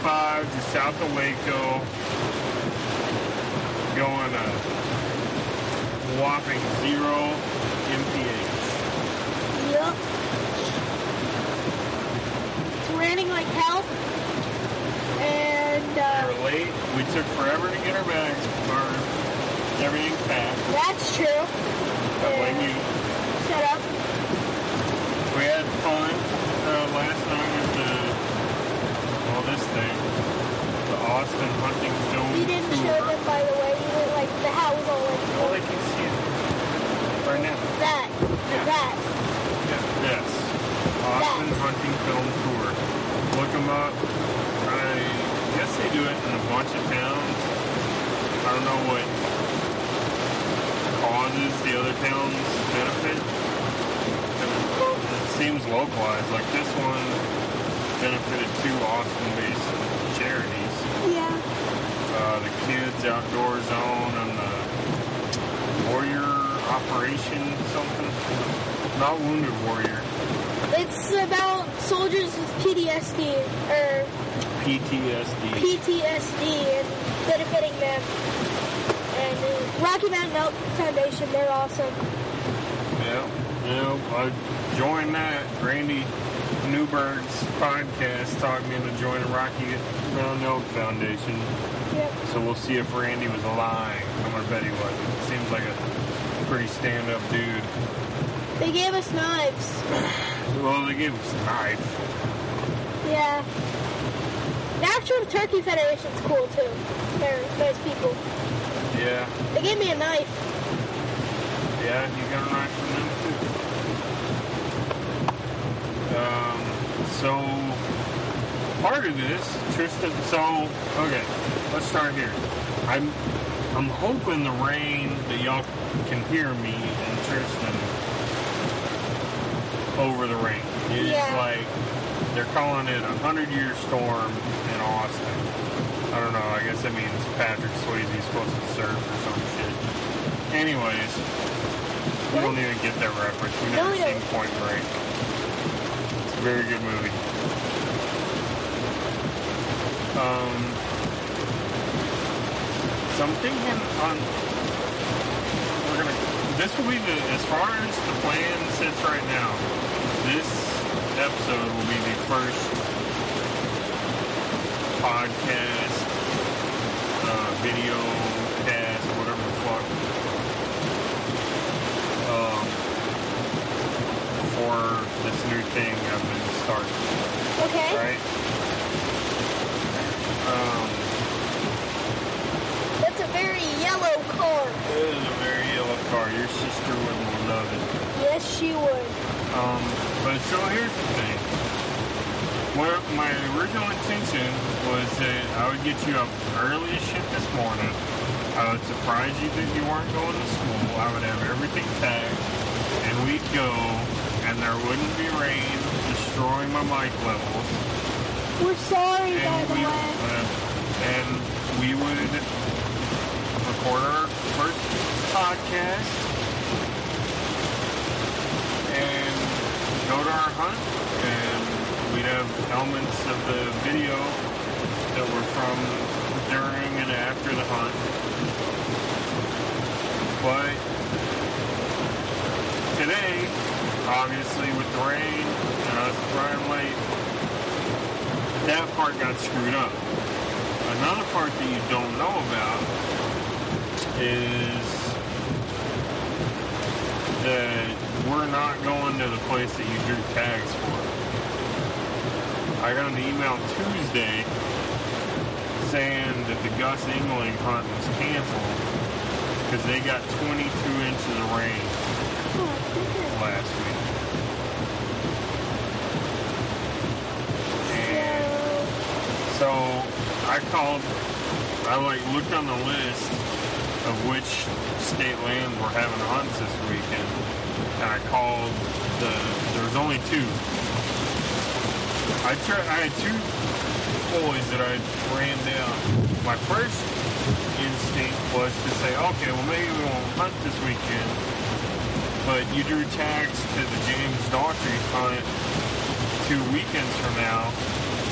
5 to south of Waco, going a whopping zero MPH. Yep. It's raining like hell. And uh, We're late. We took forever to get our bags, our everything packed. That's true. I blame you. Austin Hunting Film We didn't show them by the way. We were like the was all like Well, they can see it right now. that. Yeah. That. Yes. Austin Hunting Film Tour. Look them up. I guess they do it in a bunch of towns. I don't know what causes the other towns benefit. It seems localized. Like this one benefited two Austin-based. Yeah. Uh, the Kids Outdoor Zone and the Warrior Operation something. Not Wounded Warrior. It's about soldiers with PTSD or PTSD. PTSD and benefiting them. And uh, Rocky Mountain Elk Foundation, they're awesome. Yeah. Yeah, I joined that. Randy Newberg's podcast talked me into joining Rocky Mountain Elk Foundation. Yep. So we'll see if Randy was lying. I'm gonna bet he wasn't. Seems like a pretty stand-up dude. They gave us knives. Well, they gave us knives. Yeah. National Turkey Federation's cool too. They're nice people. Yeah. They gave me a knife. Yeah, you got a knife from them too. Um, so part of this, Tristan. So okay, let's start here. I'm I'm hoping the rain that y'all can hear me and Tristan over the rain. It's Yeah. like they're calling it a hundred year storm in Austin. I don't know. I guess that means Patrick Swayze's supposed to surf or some shit. Anyways, we don't even get that reference. We never we seen. Point Break. It's a very good movie. Um, so I'm thinking on we're gonna. This will be the as far as the plan sits right now. This episode will be the first podcast, uh, video cast, whatever the fuck. Um, for this new thing I've been starting, Okay. right? Um, That's a very it is a very yellow car. Your sister wouldn't love it. Yes, she would. Um, but so here's the thing. What my original intention was that I would get you up early as shit this morning. I would surprise you that you weren't going to school. I would have everything packed, and we'd go, and there wouldn't be rain destroying my mic levels. We're sorry, by And the way. uh, and we would our first podcast and go to our hunt, and we'd have elements of the video that were from during and after the hunt. But today, obviously with the rain and us running late, that part got screwed up. Another part that you don't know about is that we're not going to the place that you drew tags for. I got an email Tuesday saying that the Gus Engeling hunt was canceled because they got 22 inches of rain last week. And so I called, I like looked on the list of which state lands were having hunts this weekend, and I called the, there was only two. I tried, I had two boys that I ran down. My first instinct was to say, okay, well maybe we won't hunt this weekend but you drew tags to the James Daughtrey hunt two weekends from now.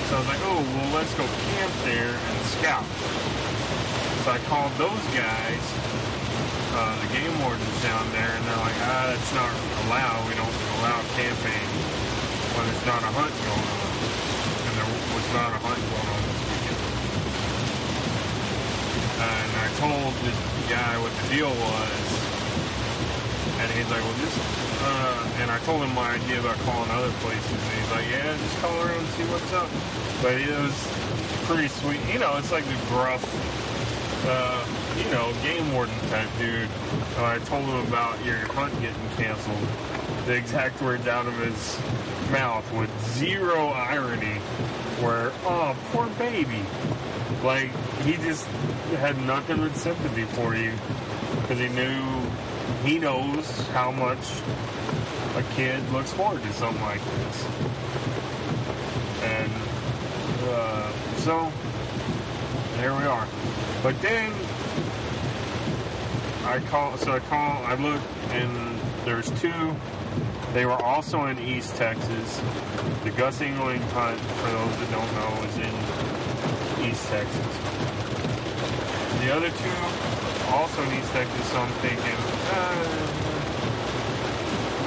So I was like, oh, well, let's go camp there and scout. So I called those guys, uh, the game wardens down there, and they're like, ah, that's not allowed. We don't allow camping when there's not a hunt going on. And there was not a hunt going on this weekend. And I told the guy what the deal was, and he's like, well, just, uh, and I told him my idea about calling other places, and he's like, yeah, just call around and see what's up. But it was pretty sweet. You know, it's like the gruff, uh, you know, game warden type dude. Uh, I told him about your hunt getting canceled. The exact words out of his mouth with zero irony, where, oh, poor baby. Like, he just had nothing but sympathy for you because he knew he knows how much a kid looks forward to something like this. And uh, so, there we are. But then I call, so I call, I look, and there's two. They were also in East Texas. The Gus Engeling hunt, for those that don't know, is in East Texas. The other two also in East Texas, so I'm thinking, uh,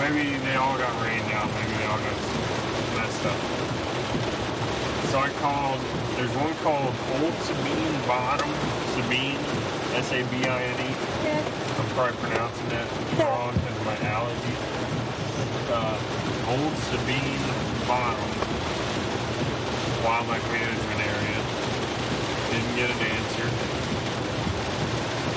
maybe they all got rained out, maybe they all got messed up. So I called, there's one called Old Sabine Bottom, Sabine, S-A-B-I-N-E. Yeah. I'm probably pronouncing that wrong because of my allergy. Uh, Old Sabine Bottom, Wildlife Management Area. Didn't get an answer.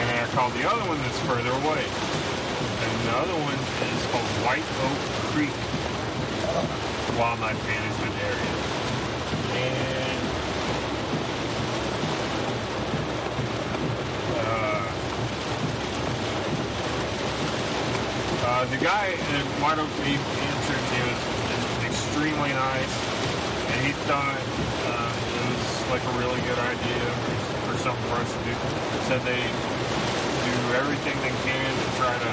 And then I called the other one that's further away. And the other one is called White Oak Creek Wildlife Management Area. And uh, uh, the guy White Oak Creek answered he was extremely nice, and he thought uh, it was like a really good idea for something for us to do. Said they do everything they can to try to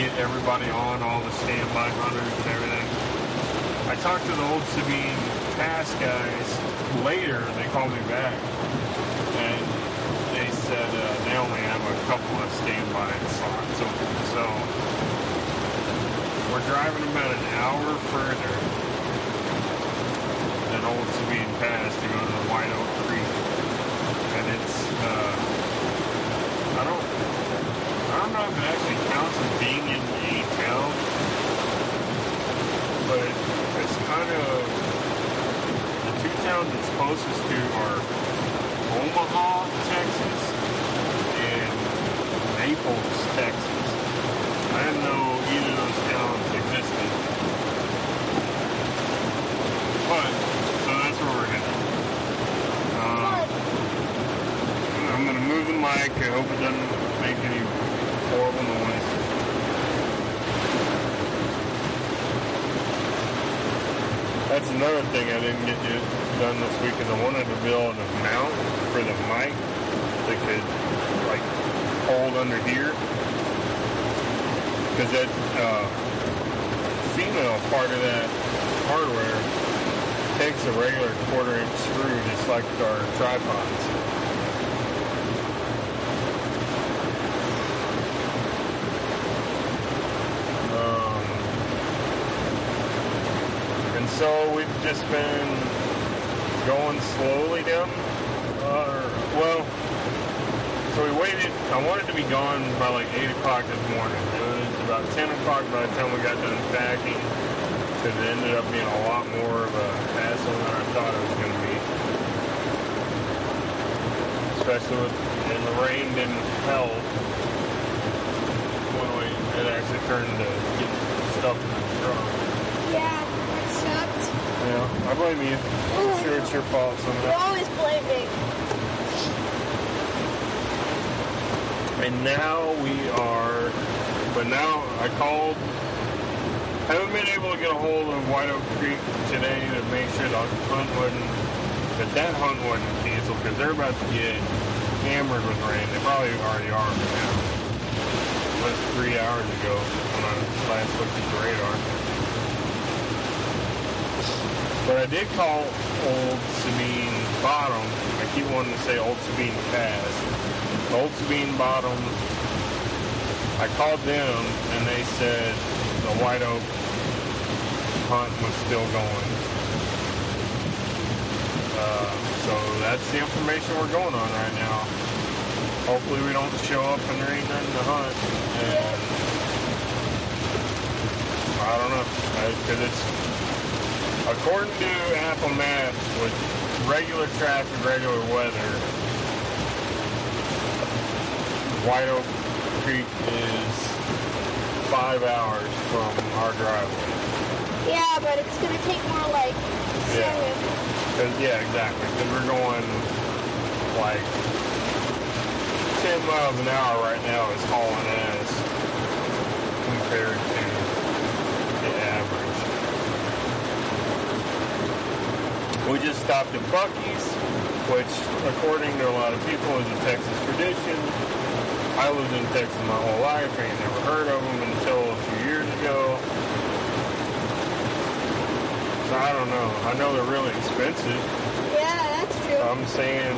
get everybody on, all the standby hunters and everything. I talked to the old Sabine Pass guys later, they called me back, said uh, they only have a couple of standby slots open. So we're driving about an hour further than Old Sabine Pass to go to the White Oak Creek, and it's uh, I don't I don't know if it actually counts as being in a town, but it's kind of the two towns it's closest to are Omaha, Texas, and Naples, Texas. I didn't know either of those towns existed. But, so that's where we're headed. Um, I'm going to move the mic. I hope it doesn't make any horrible noise. That's another thing I didn't get done this week is I wanted to build a mount for the mic that could like hold under here. Because that uh, female part of that hardware takes a regular quarter inch screw just like our tripods. Um, and so we've just been going slowly down. Uh, well, so we waited. I wanted to be gone by like 8 o'clock this morning. It was about 10 o'clock by the time we got done packing. Because it ended up being a lot more of a hassle than I thought it was going to be. Especially with, and the rain didn't help when we, it actually turned to get stuff in the truck. Yeah, it sucked. Yeah, I blame you. I'm sure it's your fault You somehow. always blame me. And now we are, but now I called, haven't been able to get a hold of White Oak Creek today to make sure the hunt wasn't, that that hunt wasn't canceled because they're about to get hammered with rain. They probably already are right now. But three hours ago when I last looked at the radar. But I did call Old Sabine Bottom. I keep wanting to say Old Sabine Pass. Old Sabine Bottom. I called them and they said the White Oak hunt was still going. Uh, so that's the information we're going on right now. Hopefully we don't show up and there ain't nothing to hunt. And I don't know. Because it's, according to Apple Maps, with regular traffic, regular weather, White Oak Creek is five hours from our driveway. Yeah, but it's gonna take more like Yeah. seven. Cause, uh, yeah, exactly. Because we're going like 10 miles an hour right now is hauling ass compared to the average. We just stopped at Buc-ee's, which, according to a lot of people, is a Texas tradition. I lived in Texas my whole life. I ain't never heard of them until a few years ago. So I don't know. I know they're really expensive. Yeah, that's true. I'm saying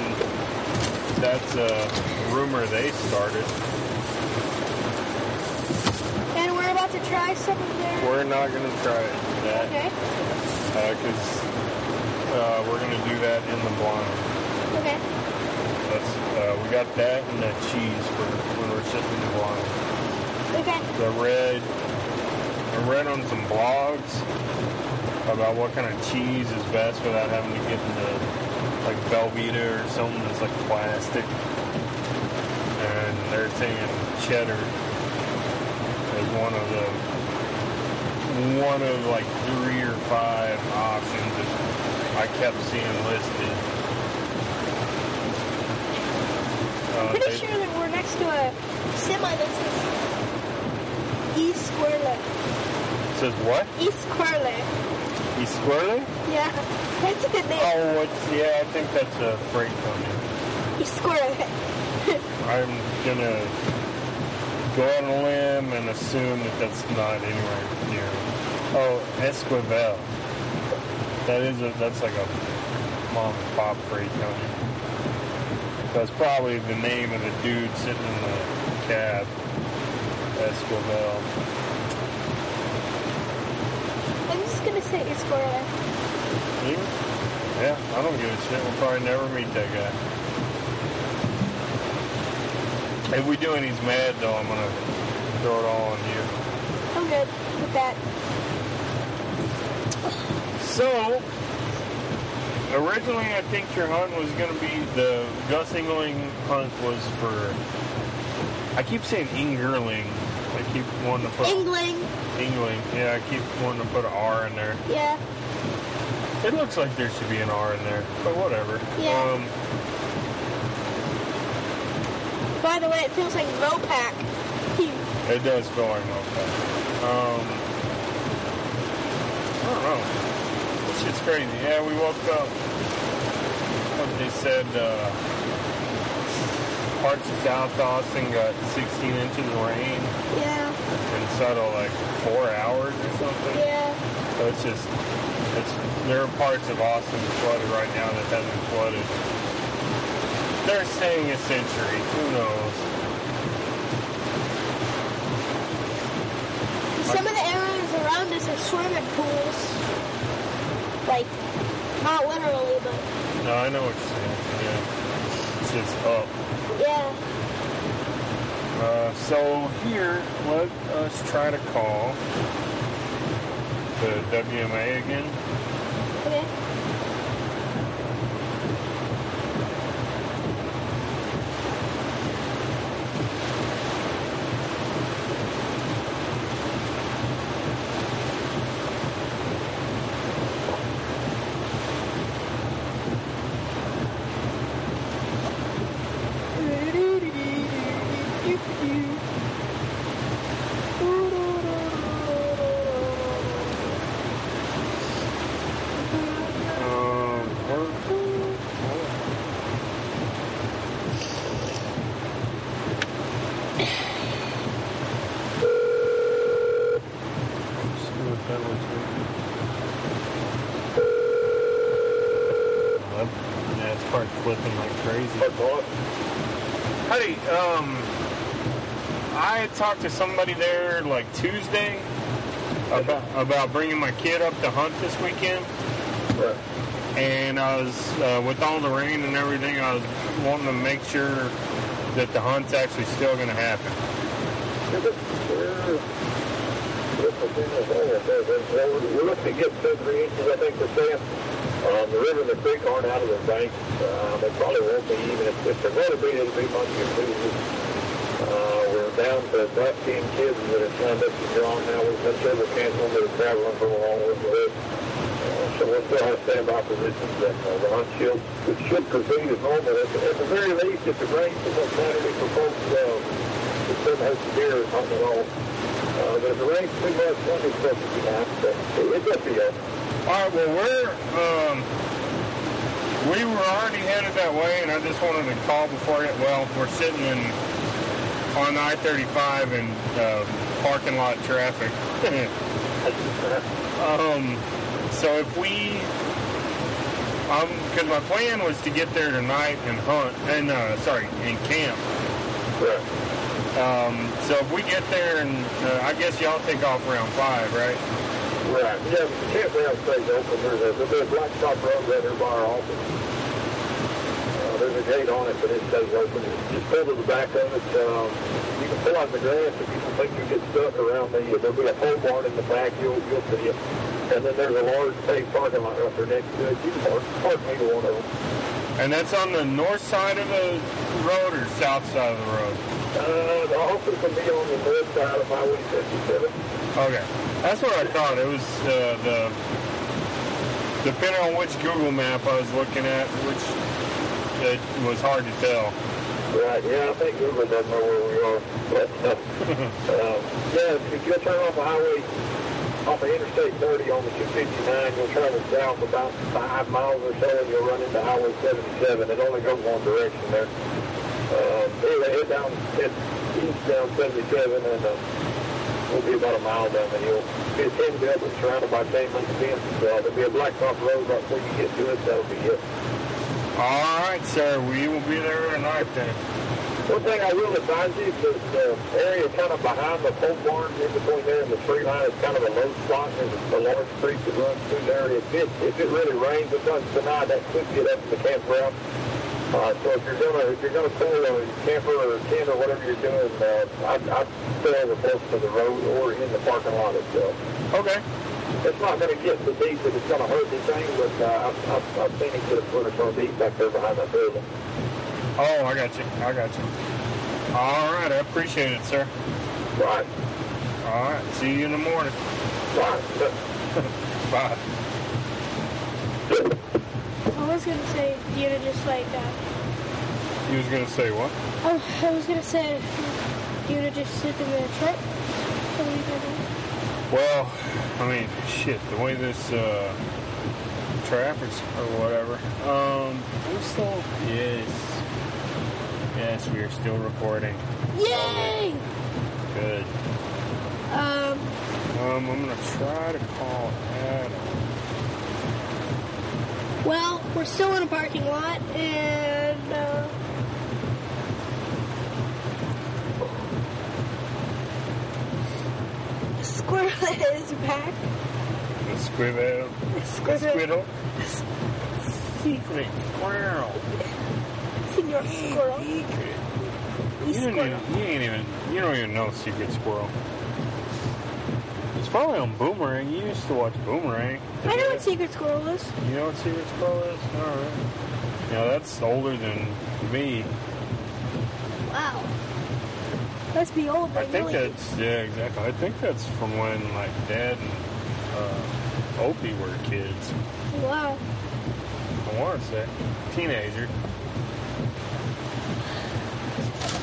that's a rumor they started. and we're about to try some of their. We're not going to try that Okay. because uh, we're going to do that in the blind. Okay. That's uh, we got that and that cheese for when we're sitting in the blind. Okay. The red. I read on some blogs about what kind of cheese is best without having to get into like Velveeta or something that's like plastic. And they're saying cheddar is one of the one of like three or five options that I kept seeing listed. Uh, Pretty sure that we're next to a semi that says East Squirrel. says what? East Squirrel. East squirrely? Yeah, that's a good name. Oh, what's yeah? I think that's a freight company. East Squirrel. I'm gonna go on a limb and assume that that's not anywhere near. Oh, Esquivel. That is a that's like a mom and pop freight company. That's probably the name of the dude sitting in the cab. Esquivel. I'm just gonna say East Squirrel. You? Yeah, I don't give a shit. We'll probably never meet that guy. If we do and he's mad though, I'm gonna throw it all on you. I'm good with that. So, originally I think your hunt was gonna be the Gus Ingling hunt was for. I keep saying Ingerling. I keep wanting to put Engling. Ingling. Yeah, I keep wanting to put an R in there. Yeah. It looks like there should be an R in there, but whatever. Yeah. Um, By the way, it feels like Mopac. It does feel like Mopac. Um, I don't know. Shit's crazy. Yeah, we woke up. What they said, uh, parts of South Austin got 16 inches of rain Yeah. in subtle like four hours or something. Yeah. So it's just, it's there are parts of Austin flooded right now that hasn't flooded. They're saying a century. Who knows? Some of the areas around us are swimming pools. Like, not literally, but No, I know what you're saying. Yeah, it's just up. yeah. Uh, so here, let us try to call the WMA again. To somebody there like Tuesday about about bringing my kid up to hunt this weekend, Right. and I was uh, with all the rain and everything, I was wanting to make sure that the hunt's actually still going to happen. We're looking to get two, three inches, I think, they're saying. Um, the river and the creek aren't out of the bank. Uh, they probably won't be even if, if they're going to be, it'll be Monday or Tuesday. Uh, we're down to about 10 kids that have signed up to draw now. We've had several cancel that are traveling from along with us. Uh, so we'll still have standby positions and uh, the hunt should, it should proceed as normal. At, the- at the very least, if it rains too much Saturday for folks, uh, it shouldn't hurt the deer or at all. Uh, but if it rains too much, Monday's supposed to be nice, but it, it's up to. All right, well, we're um, we were already headed that way, and I just wanted to call before it. Well, we're sitting in on I-35 in uh, parking lot traffic. um, so if we, um, because my plan was to get there tonight and hunt, and uh, sorry, and camp. Right. Um, so if we get there, and uh, I guess y'all take off around five, right? Right. Yeah, the campground stays open. There's a, there's a blacktop road right there by our office. There's a gate on it, but it stays open. Just pull to the back of it. Um, you can pull out the grass if you don't think you get stuck around the. There'll be a pole barn in the back. You'll you'll see it. And then there's a large paved parking lot right there next to it. You can park, park either one of them. And that's on the north side of the road or south side of the road? Uh, the office will be on the north side of Highway 57. Okay, that's what I thought. It was uh, the depending on which Google map I was looking at, which it was hard to tell. Right, yeah, I think Google doesn't know where we are. But, uh, uh, yeah, if you'll turn off the highway, off of Interstate 30 on the 259, you'll travel south about five miles or so, and you'll run into Highway 77. It only goes one direction there. Um, anyway, head down, head east down 77, and uh, we'll be about a mile down the hill. It's hidden up and surrounded by chain link fence. Uh, there'll be a blacktop road right before you get to it. That'll be it. All right, sir. We will be there tonight then. One thing I will advise you is that the area kind of behind the pole barn, in between there and the tree line, is kind of a low spot. There's a large creek that runs through there. If it, if it really rains, it does tonight, that could get up to the campground. Uh, so if you're gonna if you're gonna pull a camper or a tent or whatever you're doing, uh, I'd, I'd stay over close to the road or in the parking lot itself. Okay. It's not going to get so deep that it's going to hurt the anything, but uh, I've, I've, I've seen it get a foot or so deep back there behind that building. Oh, I got you. I got you. All right. I appreciate it, sir. Right, All right. See you in the morning. right. Bye. I was gonna say you to just like uh, You was gonna say what? oh, I was gonna say you to just sit in the truck. Well, I mean, shit, the way this uh, traffic's or whatever. Um, we still, yes, yes, we are still recording. Yay! Good. Um, Um, I'm gonna try to call Adam. well, we're still in a parking lot, and uh, Squirrel is back. The squirrel. Squirrel. Squirrel. Secret squirrel. Senor Squirrel. Secret. You Squirrel. even, you ain't even, you don't even know Secret Squirrel. It's probably on Boomerang. You used to watch Boomerang. I know what Secret Squirrel is. You know what Secret Squirrel is? All right. Yeah, that's older than me. Wow. Must be old. I think really. that's yeah, exactly. I think that's from when like Dad and uh, Opie were kids. Wow. I want to say teenager.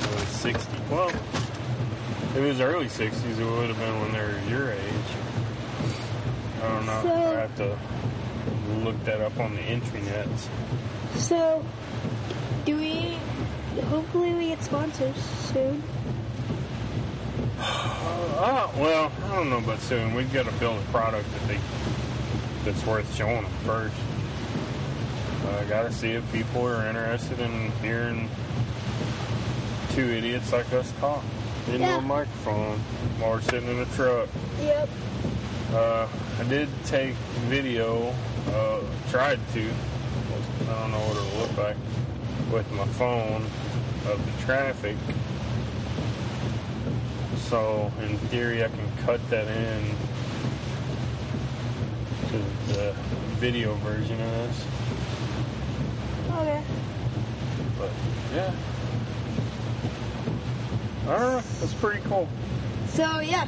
It was sixty. Well, it was early sixties. It would have been when they were your age. I don't know. So- I have to look that up on the intranets. So, do we? Hopefully, we get sponsors soon. Uh, well, I don't know about soon. We've got to build a product that they that's worth showing them first. I gotta see if people are interested in hearing two idiots like us talk into Yeah. a microphone while we're sitting in a truck. Yep. Uh, I did take video, uh, tried to, I don't know what it'll look like, with my phone of the traffic. So, in theory, I can cut that in to the video version of this. Okay. But, yeah. I don't know. That's pretty cool. So yeah,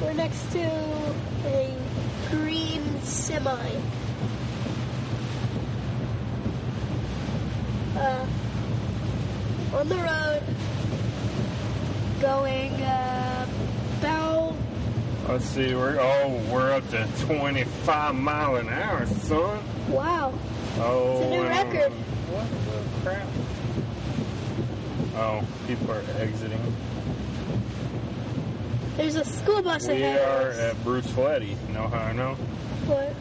we're next to a green semi. Uh, on the road, going uh, about Let's see, we're, oh, we're up to 25 mile an hour, son. wow. Oh, It's a new and, record. What the crap? Oh, people are exiting. There's a school bus We ahead. are at Bruceville-Eddy. Know how I know? What?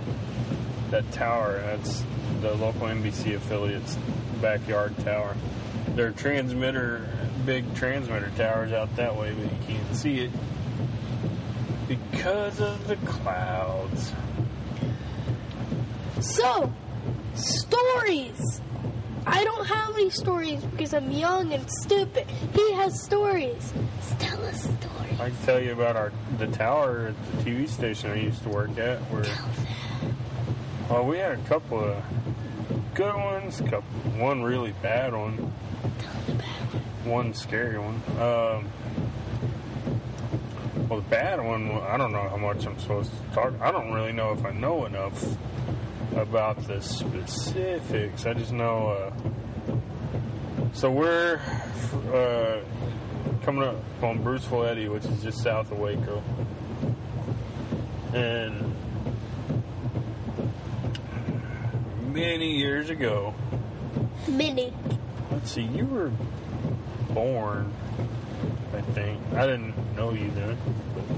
That tower, that's the local NBC affiliate's backyard tower. Their transmitter, big transmitter towers out that way, but you can't see it because of the clouds. So, stories. I don't have any stories because I'm young and stupid. He has stories. Tell us stories. I can tell you about our the tower at the TV station I used to work at. Where well, we had a couple of good ones, couple one really bad one, one scary one. Um, well, the bad one, I don't know how much I'm supposed to talk. I don't really know if I know enough about the specifics. I just know. Uh, so we're uh, coming up on Bruceville-Eddy, which is just south of Waco. And many years ago, Many. let's see, you were born, I think. I didn't know you then.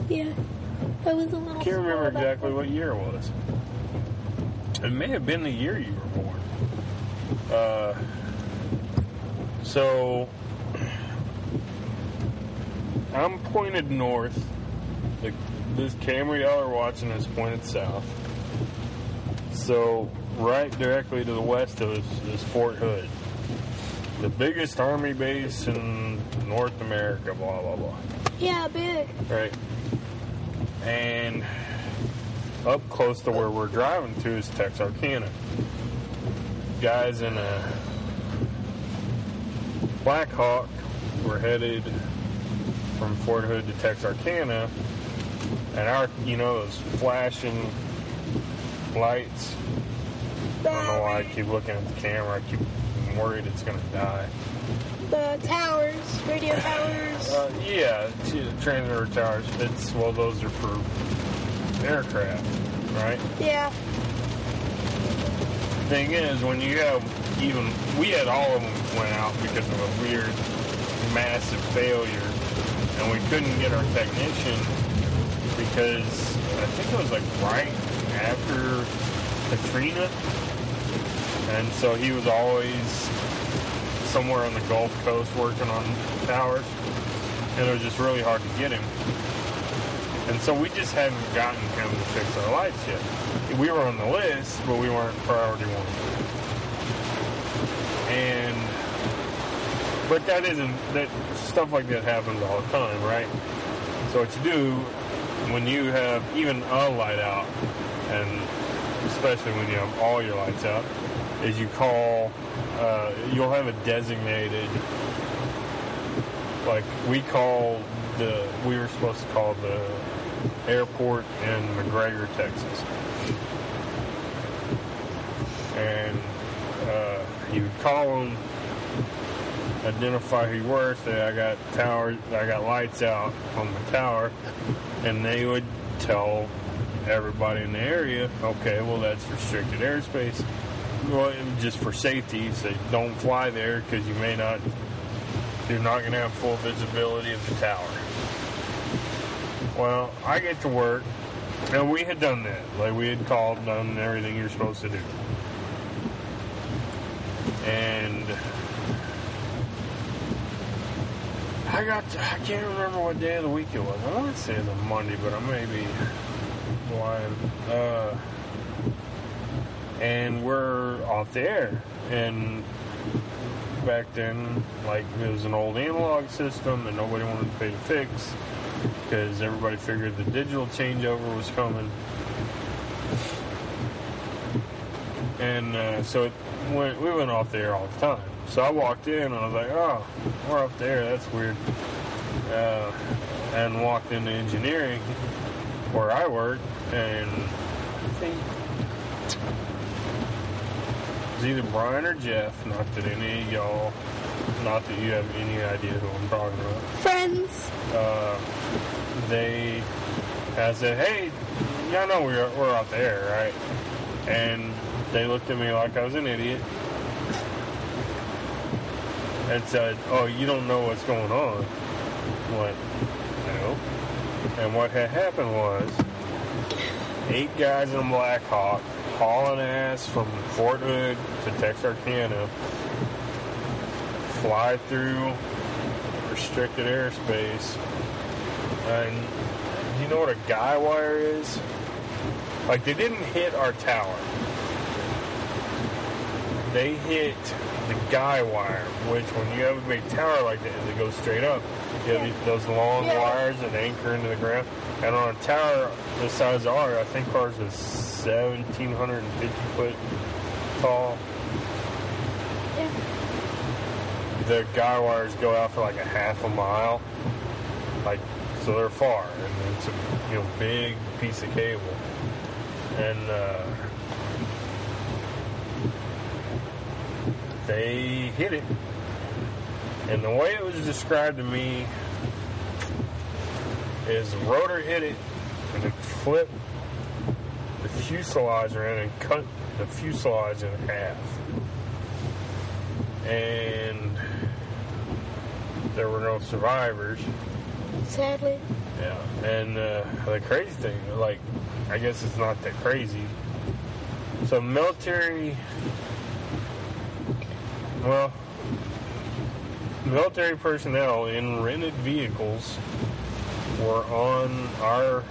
Yeah. I was a little. I can't remember exactly what year it was. It may have been the year you were born. Uh, so I'm pointed north. The, this camera y'all are watching is pointed south. So right directly to the west of us is Fort Hood, the biggest army base in North America. Blah blah blah Yeah, big. right? And up close to where we're driving to is Texarkana. Guys in a Black Hawk were headed from Fort Hood to Texarkana, and our, you know, those flashing lights. I don't know why I keep looking at the camera. I keep worried it's gonna die. The towers, radio towers. Uh, yeah, transmitter towers. It's well, those are for aircraft, right? yeah. Thing is, when you have even we had all of them went out because of a weird, massive failure, and we couldn't get our technician because I think it was like right after Katrina, and so he was always somewhere on the Gulf Coast working on towers, and it was just really hard to get him. And so we just hadn't gotten him to fix our lights yet. We were on the list, but we weren't priority one. And but that isn't that stuff like that happens all the time, right? So what you do when you have even a light out, and especially when you have all your lights out, is you call. Uh, you'll have a designated. Like we call the. We were supposed to call the airport in McGregor, Texas, and uh, you would call them, identify who you were, say I got towers, I got lights out on the tower, and they would tell everybody in the area, okay, well that's restricted airspace. Well, just for safety, say don't fly there because you may not, you're not going to have full visibility of the tower. Well, I get to work, and we had done that. Like we had called, done everything you're supposed to do. and I got to, I can't remember what day of the week it was. I want to say it was a Monday, but I may be lying. Uh, and we're off the air, and back then, like it was an old analog system, and nobody wanted to pay to fix because everybody figured the digital changeover was coming. And uh, so it went, we went off the air all the time. So I walked in and I was like, oh, we're off the air. That's weird. Uh, and walked into engineering where I work, and I think it was either Brian or Jeff. Not that any of y'all, not that you have any idea who I'm talking about Friends. uh, they I said, "Hey, I know we're we're out there, right?" And they looked at me like I was an idiot and said, "Oh, you don't know what's going on." I went, "No." And what had happened was eight guys in a Black Hawk hauling ass from Fort Hood to Texarkana, fly through restricted airspace, and you know what a guy wire is? Like they didn't hit our tower. They hit the guy wire, which when you have a big tower like that it goes straight up, you have Yeah. these- those long Yeah. wires and anchor into the ground. And on a tower the size of ours, I think ours is 1,750 foot tall. Yeah. the guy wires go out for like a half a mile. Like, so they're far, and it's a you know big piece of cable, and uh, they hit it. And the way it was described to me is the rotor hit it, and it flipped the fuselage around and cut the fuselage in half and there were no survivors. Sadly. Yeah, and uh, the crazy thing, like, I guess it's not that crazy. So military, well, military personnel in rented vehicles were on our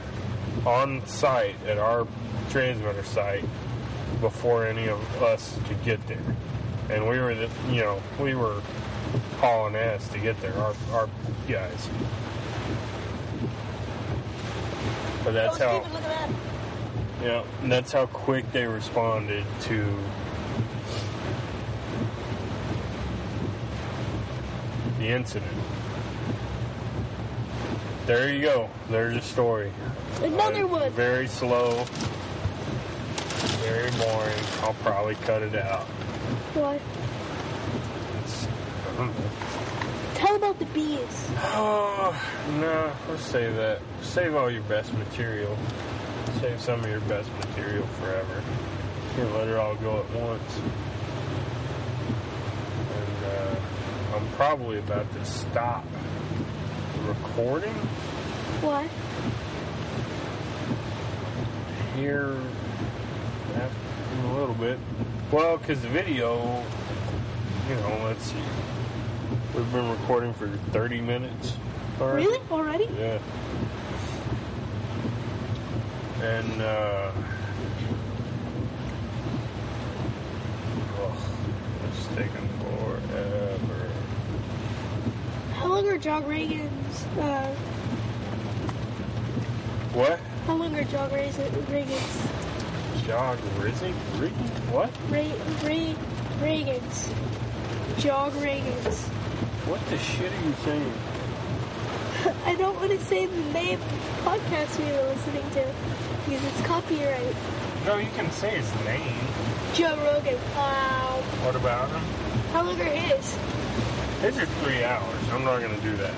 on site at our transmitter site before any of us could get there, and we were, the, you know, we were hauling ass to get there. Our our guys. But that's how. Steven, look at that. Yeah, and that's how quick they responded to the incident. There you go. There's a story. Another Uh, one. Very slow. Very boring. I'll probably cut it out. What? It's, I don't know. Tell about the bees. Oh, no. Let's save that. Save all your best material. Save some of your best material forever. Can't let it all go at once. And uh, I'm probably about to stop recording What? here after a little bit. Well, because the video, you know, let's see. We've been recording for 30 minutes. already. Really? Already? Yeah. And, uh. ugh, it's taking forever. How long are Jog Reagan's, uh, What? how long are Jog Reagan's, Jog Rizzy? Rig- What? Ray, Ray, Reagan's, Jog Reagan's. What the shit are you saying? I don't want to say the name of the podcast we were listening to because it's copyright. No, you can say his name. Joe Rogan. Wow. What about him? How long are his? Are three hours. I'm not gonna do that.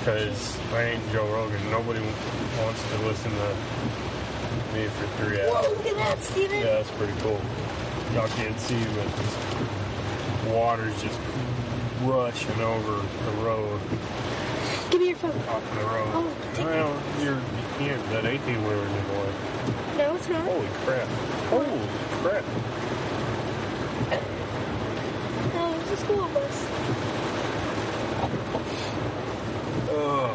Because I ain't Joe Rogan. Nobody wants to listen to me for three Whoa, hours. look at that, Steven. Yeah, that's pretty cool. Y'all can't see, but this water's just rushing over the road, Give me your phone. off the road. Oh, take well, you're, you can't. That 18 wheeler way. No, it's not. Holy crap. Holy crap. Oh, the school bus. Ugh.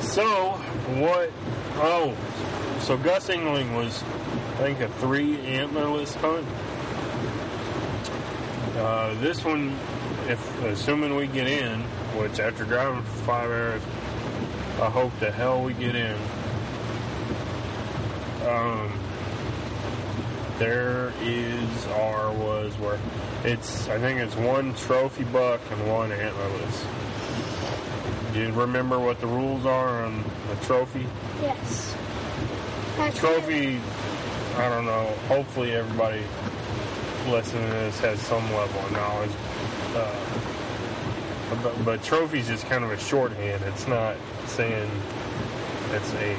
So, what? Oh, so Gus Engeling was, I think, a three antlerless hunt. Uh, this one, if assuming we get in, which after driving for five hours, I hope the hell we get in. Um, there is or was where it's I think it's one trophy buck and one antlerless. Do you remember what the rules are on the trophy? Yes. Trophy, I don't know. Hopefully everybody listening to this has some level of knowledge. Uh, but, but trophy's just kind of a shorthand. It's not saying it's a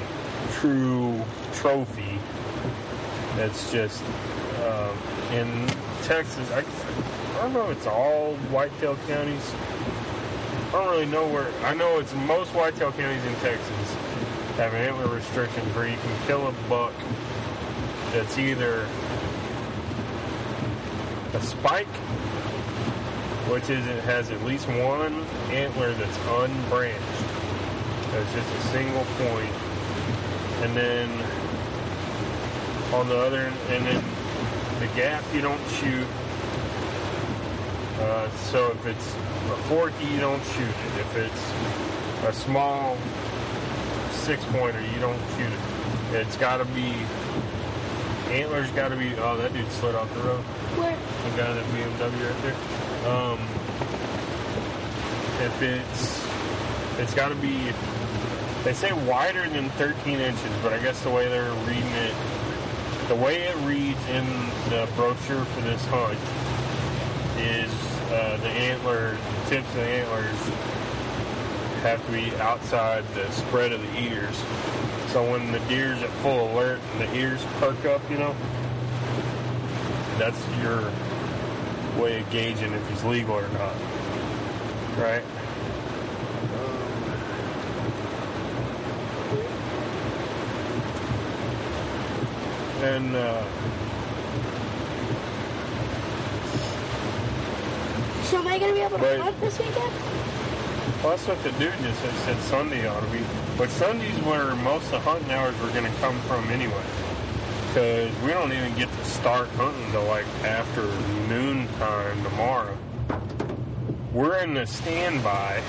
true trophy. It's just um, in Texas. I, I don't know. It's all whitetail counties. I don't really know where. I know it's most whitetail counties in Texas have an antler restrictions where you can kill a buck that's either a spike, which is it has at least one antler that's unbranched. That's just a single point, and then on the other, and then the gap you don't shoot. Uh, so if it's a forky, you don't shoot it. If it's a small six pointer, you don't shoot it. It's got to be antlers. Got to be. Oh, that dude slid off the road. where The guy that BMW right there. Um, if it's it's got to be. They say wider than 13 inches, but I guess the way they're reading it, the way it reads in the brochure for this hunt is uh, the antler tips of the antlers have to be outside the spread of the ears. So when the deer's at full alert and the ears perk up, you know, that's your way of gauging if he's legal or not. Right? And uh, So am I gonna be able to Right. hunt this weekend? well, that's what the dude just said, said Sunday ought to be. But Sunday's where most of the hunting hours were going to come from anyway. Because we don't even get to start hunting till like after noon time tomorrow. We're in the standby.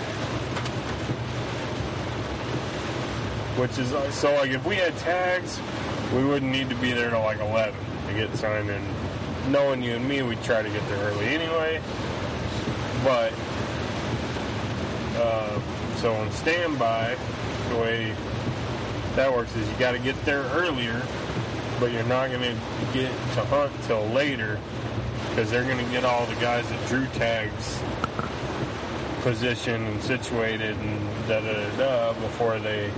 Which is, uh, so like if we had tags, we wouldn't need to be there till like 11 to get signed in. Knowing you and me, we'd try to get there early anyway. But uh, so on standby, the way that works is you got to get there earlier, but you're not going to get to hunt till later because they're going to get all the guys that drew tags positioned and situated and da da da da before they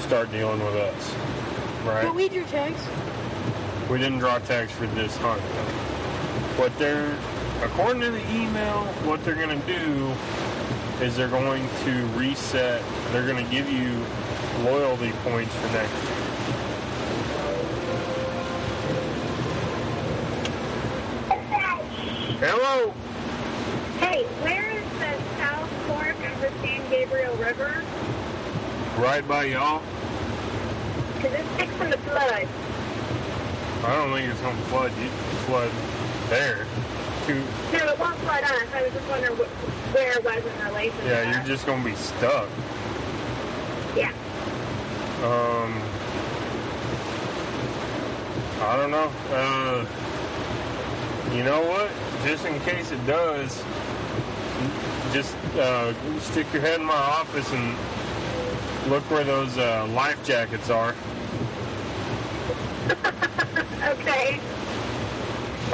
start dealing with us. Right? But we drew tags. We didn't draw tags for this hunt. What they're, according to the email, what they're going to do is they're going to reset. They're going to give you loyalty points for next year. Hello. Hey, where is the South Fork of the San Gabriel River? Right by y'all. Because it's fixing to flood. I don't think it's to flood. You flood there. Too. No, it won't flood us. I was just wondering wh- where it was in relation Yeah, us. you're just going to be stuck. Yeah. Um, I don't know. Uh, you know what? Just in case it does, just uh, stick your head in my office and look where those uh, life jackets are.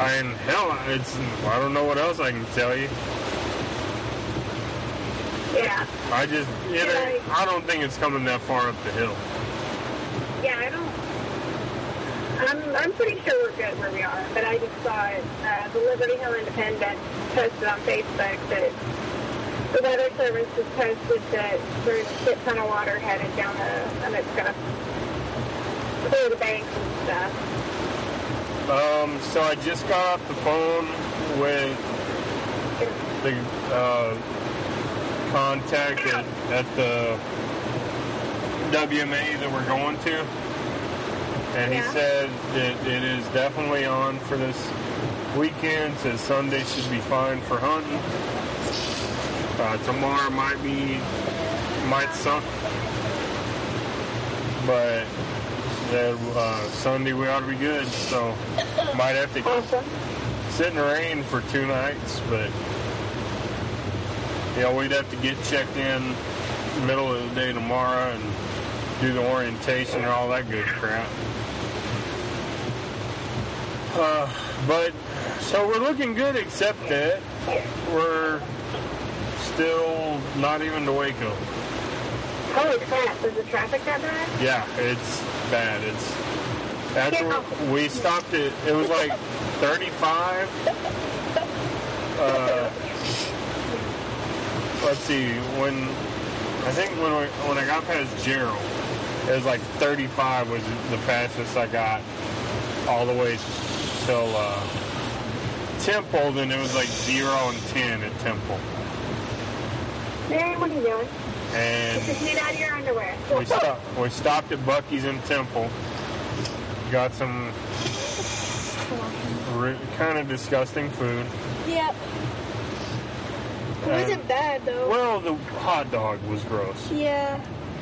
And hell, it's I don't know what else I can tell you. Yeah. I just it ain't, I don't think it's coming that far up the hill. Yeah, I don't. I'm, I'm pretty sure we're good where we are, but I just saw it. Uh, the Liberty Hill Independent posted on Facebook that the Weather Service has posted that there's a shit ton of water headed down the Amitka. clear the banks and stuff. Um, so I just got off the phone with the uh, contact at, at the WMA that we're going to, and he Yeah. said that it is definitely on for this weekend. Says Sunday should be fine for hunting. Uh, tomorrow might be might suck, but that uh, Sunday we ought to be good. So might have to Awesome. sit in the rain for two nights, but yeah, we'd have to get checked in middle of the day tomorrow and do the orientation and all that good crap. Uh, but so we're looking good, except that we're still not even to Waco. Holy crap, is the traffic that bad? Yeah, it's bad. It's we stopped it. It was like 35. Uh, let's see. When I think when we, when I got past Jarrell, it was like 35 was the fastest I got all the way till uh, Temple. Then it was like zero and 10 at Temple, Man, what are you doing? And Just get out of your underwear. we stopped. We stopped at Buc-ee's in Temple. Got some re- kind of disgusting food. Yep. It wasn't bad though. Well, the hot dog was gross. Yeah.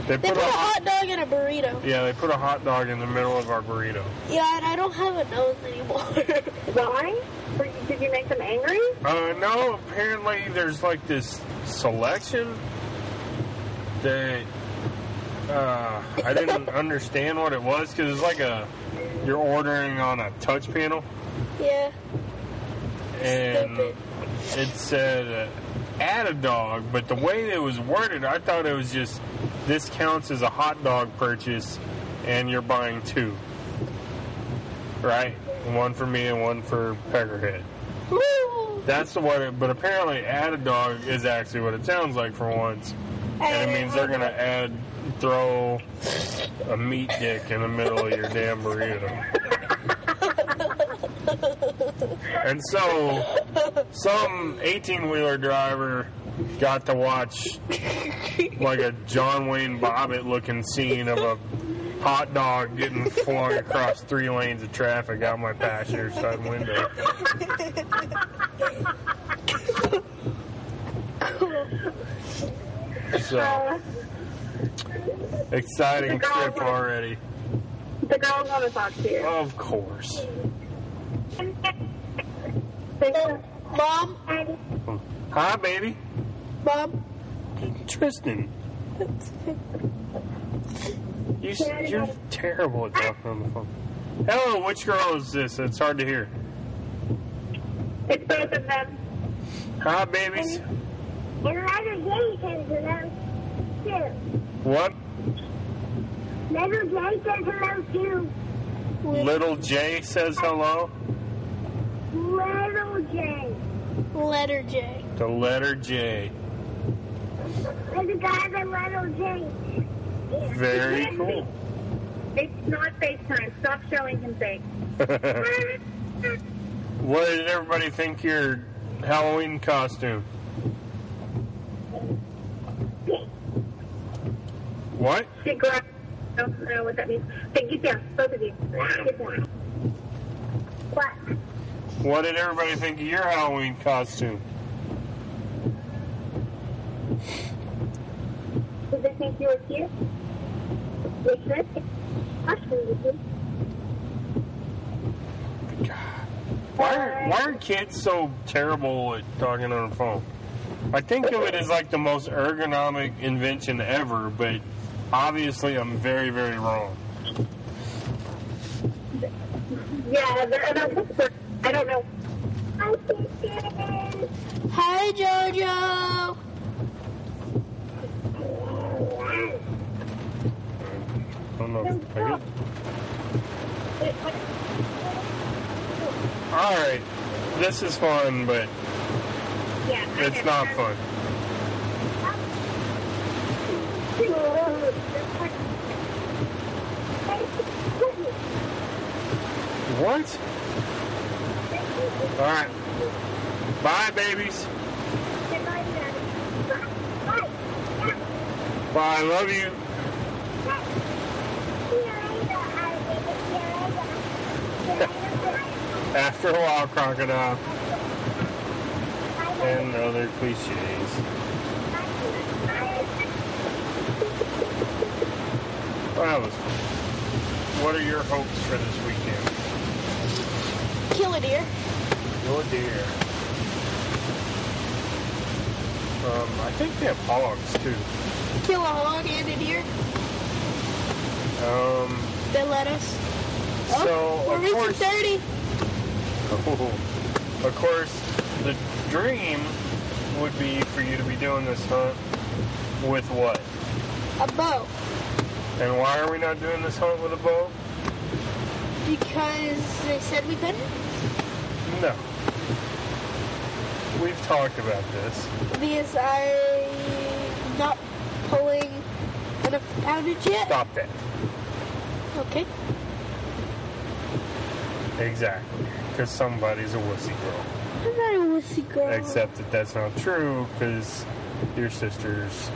They They put put a a hot dog in a burrito. yeah, they put a hot dog in the middle of our burrito. Yeah, and I don't have a nose anymore. Why? Were you- Did you make them angry? Uh, no, apparently there's like this selection that uh, I didn't understand what it was because it's like a you're ordering on a touch panel. yeah. and Stupid. it said uh, add a dog, but the way it was worded, I thought it was just this counts as a hot dog purchase, and you're buying two, right? One for me and one for Peckerhead. Woo! That's what it. But apparently, add a dog is actually what it sounds like for once, and it means they're gonna add throw a meat dick in the middle of your damn burrito. And so, some 18 wheeler driver got to watch like a John Wayne Bobbitt looking scene of a hot dog getting flung across three lanes of traffic out my passenger side window. So, exciting trip already. the girls want to talk to you. Of course. Mom, Hi, baby. mom. Tristan. You, you're terrible at talking on the phone. Hello, which girl is this? It's hard to hear. It's both of them. Hi, babies. And Letter J says hello too. What? Letter J says hello too. Little J says hello. Little J. Letter J. The letter J. There's a guy by Letter J. Very cool. It's not FaceTime. Stop showing him face. What did everybody think your Halloween costume? What? Sit ground. I don't know what that means. Hey, get down. Both of you. Get down. What? What did everybody think of your Halloween costume? Did they think you were cute? They should. Costume. Why are, why are kids so terrible at talking on the phone? I think of it as like the most ergonomic invention ever, but obviously I'm very, very wrong. Yeah, they're, I don't, I don't know. Hi, Jojo. I don't know. if I All right, this is fun, but Yeah, it's not fun. Good What? All right. Bye, babies. Bye. I love you. After a while, crocodile. And other cliches. Well, that was fun. What are your hopes for this weekend? Kill a deer. Your deer. Um, I think they have hogs too. Kill a hog and a deer. Um, They let us. Oh, so we're reaching course, 30. of course, the dream would be for you to be doing this hunt with what? A bow. And why are we not doing this hunt with a bow? Because they said we couldn't. No. We've talked about this. Because I'm not pulling enough poundage yet. Stop that. Okay. Exactly. Because somebody's a wussy girl. I'm not a wussy girl. Except that that's not true because your sisters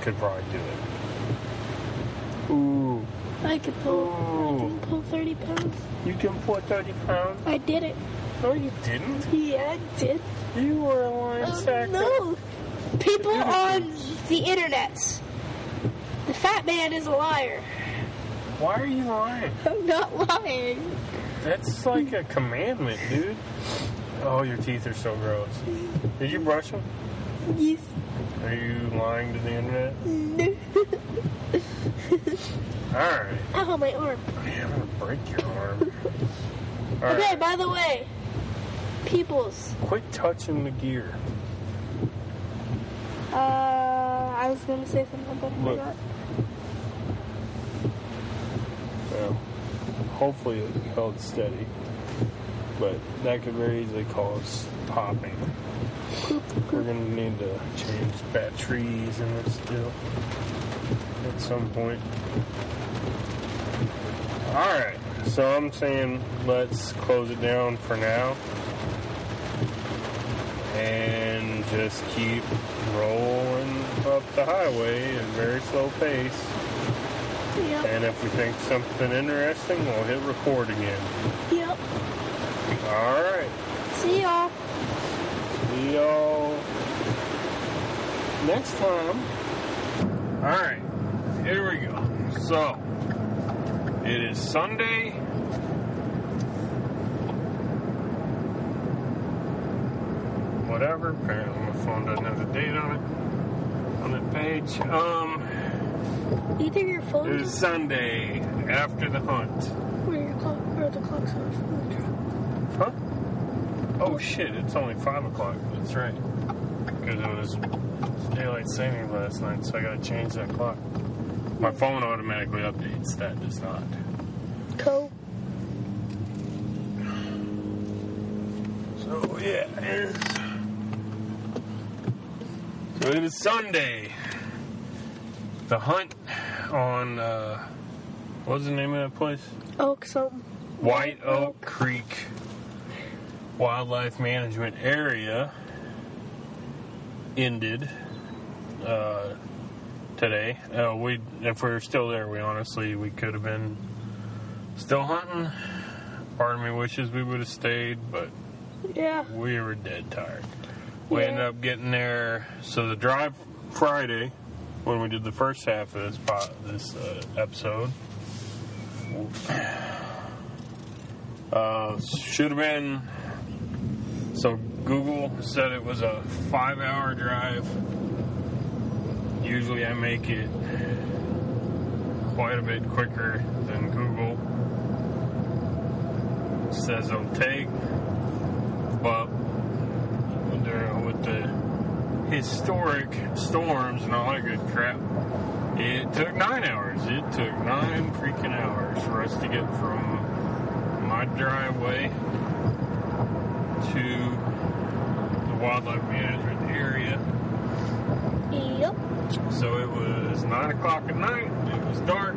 could probably do it. Ooh. I could pull. Ooh. I can pull 30 pounds. You can pull 30 pounds? I did it. No, you didn't. Yeah, I did. You were a lying Oh, sack. no. People on the internet. The fat man is a liar. Why are you lying? I'm not lying. That's like a commandment, dude. Oh, your teeth are so gross. Did you brush them? Yes. Are you lying to the internet? No. Alright. I Ow, my arm. Man, I'm gonna break your arm. Okay, Alright. by the way, peoples. Quit touching the gear. Uh, I was gonna say something, but I Look. forgot. Well, hopefully it held steady. But that could very easily cause popping. We're gonna need to change batteries in this deal at some point. Alright, so I'm saying let's close it down for now. And just keep rolling up the highway at a very slow pace. Yep. And if we think something interesting, we'll hit record again. Yep. All right. See y'all. See y'all next time. All right. Here we go. So, it is Sunday. Whatever. Apparently, my phone doesn't have the date on it. On that page. Um, Either your phone it is Sunday after the hunt. or your clock or the clock's off. Huh? Oh shit, it's only 5 o'clock. That's right. Because it was daylight saving last night, so I gotta change that clock. My phone automatically updates, that does not. Cool. So yeah. So it is Sunday. The hunt on, uh, what's the name of that place? Oak something. White Oak Creek Wildlife Management Area ended uh, today. Uh, we, if we were still there, we honestly we could have been still hunting. Part of me wishes we would have stayed, but Yeah. we were dead tired. We Yeah. ended up getting there. So the drive Friday, when we did the first half of this po- this uh, episode, uh, should have been. So Google said it was a five-hour drive. Usually, I make it quite a bit quicker than Google says it'll take. But with the, historic storms and all that good crap, it took nine hours. It took nine freaking hours for us to get from my driveway to the wildlife management area. Yep. So it was nine o'clock at night. It was dark.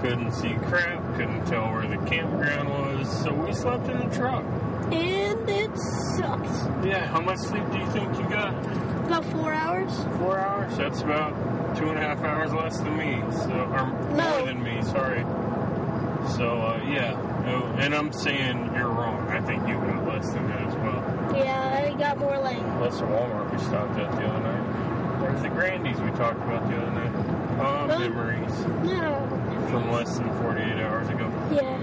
Couldn't see crap. Couldn't tell where the campground was, so we slept in the truck. And it sucked. Yeah, how much sleep do you think you got? About four hours. Four hours? That's about two and a half hours less than me. So, or No. more than me, sorry. So, uh, yeah. And I'm saying you're wrong. I think you got less than that as well. Yeah, I got more like That's the Walmart we stopped at the other night. There's the Grandy's we talked about the other night. Oh, memories no. from less than 48 hours ago. Yeah.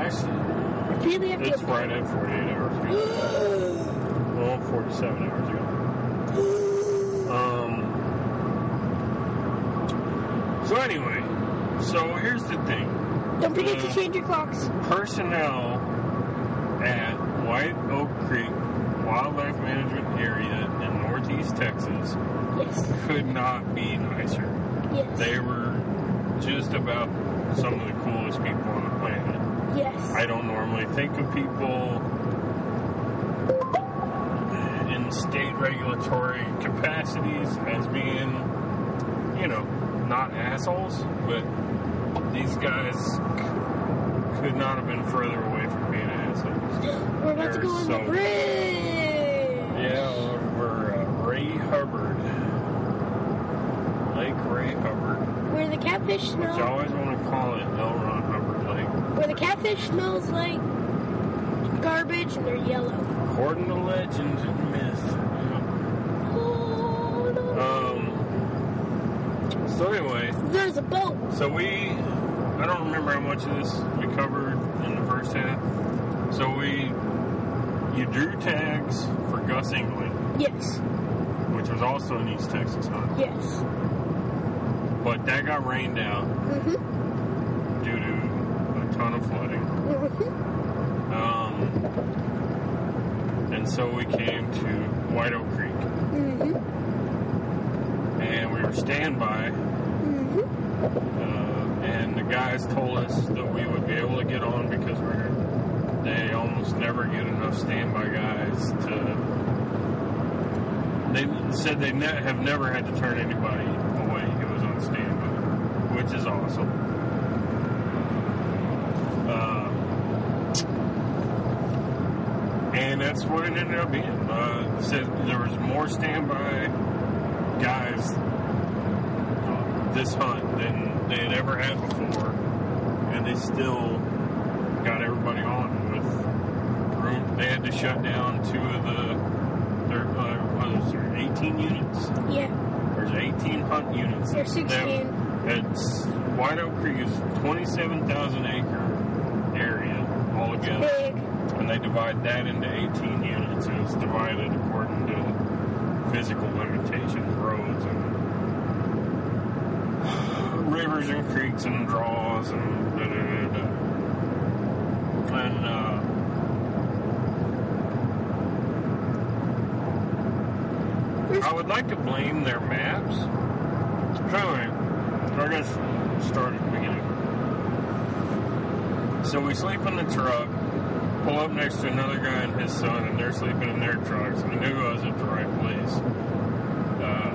Actually, Really have it's to. right at 48 hours ago. Well, 47 hours ago. Um. So anyway, so here's the thing. Don't forget Uh, to change your clocks. Personnel at White Oak Creek Wildlife Management Area in Northeast Texas Yes. could not be nicer. Yes. They were just about some of the coolest people on the planet. yes. I don't normally think of people in state regulatory capacities as being, you know, not assholes, but these guys could not have been further away from being assholes. We're about to they're go on so- the bridge. Yeah, we're uh, Ray Hubbard. Lake Ray Hubbard. Where the catfish Which I always want to call it L. Ron Hubbard Lake. Where the catfish smells like garbage and they're yellow. According to legend and myth. Oh no. Um. So anyway, There's a boat. so we, I don't remember how much of this we covered in the first half. So we, you drew tags for Gus Engeling, Yes. Which was also in East Texas hunt, Yes. but that got rained out Mm-hmm. due to a ton of flooding. Mm-hmm. Um, and so we came to White Oak Creek, Mm-hmm. and we were standby. Mm-hmm. Uh, and the guys told us that we would be able to get on because we're they almost never get enough standby guys said they ne- have never had to turn anybody away who was on standby, which is awesome. Uh, and that's what it ended up being. Uh, said there was more standby guys uh, this hunt than they had ever had before, and they still got everybody on with room. They had to shut down two of the their uh, what was there 18 units. Yeah. There's 18 hunt units. There's 16. It's White Oak Creek is 27,000 acre area altogether, Big. and they divide that into 18 units, and it's divided according to physical limitations, roads and rivers and creeks and draws and da da da da. And uh, I would like to blame their maps. Anyway, I guess start at the beginning. So we sleep in the truck, pull up next to another guy and his son, and they're sleeping in their trucks. I knew I was at the right place. Uh,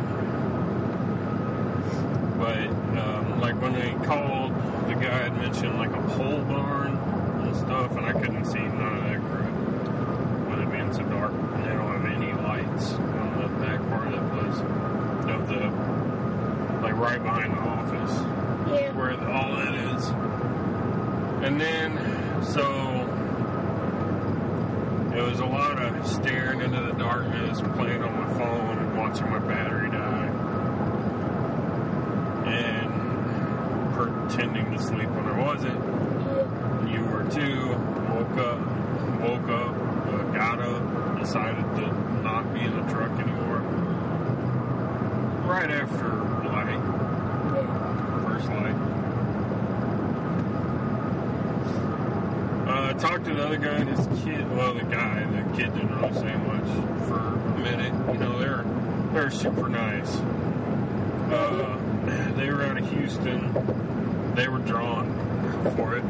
but um, like when they called, the guy had mentioned like a pole barn and stuff, and I couldn't see none of that crap with it being so dark. And they don't have any lights on the back part of the place, of the like right behind the office Yeah. where all that is. And then, so it was a lot of staring into the darkness, playing on my phone, and watching my battery die, and pretending to sleep when I wasn't. You were too. Woke up, woke up, uh, got up, decided to not be in the truck anymore. Right after light, Yeah. first light. Uh, talked to the other guy and his kid. Well, the guy, the kid didn't really say much for a minute. You know, they're they're super nice. Uh, they were out of Houston. They were drawn for it.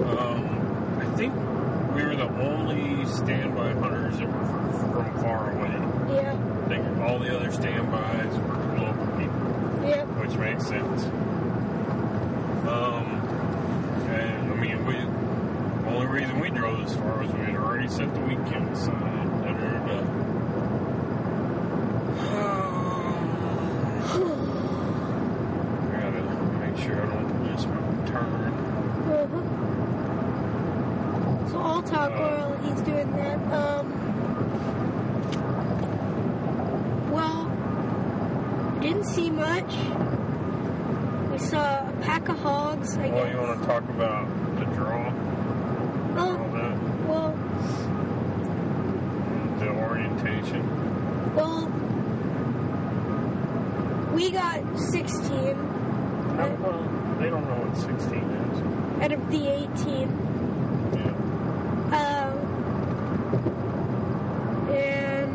Um, I think we were the only standby hunters that were from far away. Yeah. I think all the other standbys were local people. Yep. which makes sense. Um, and I mean, we the only reason we drove this far set the weekend aside. Da, da, da, da. I gotta make sure I don't miss my turn. Uh-huh. So I'll talk Uh, while he's doing that. Um, well, we didn't see much. We saw a pack of hogs, I Well, guess. you want to talk about the draw, all Oh, that, well, the orientation. well, we got 16 How about, they don't know what 16 is. out of the 18. Yeah. Um, and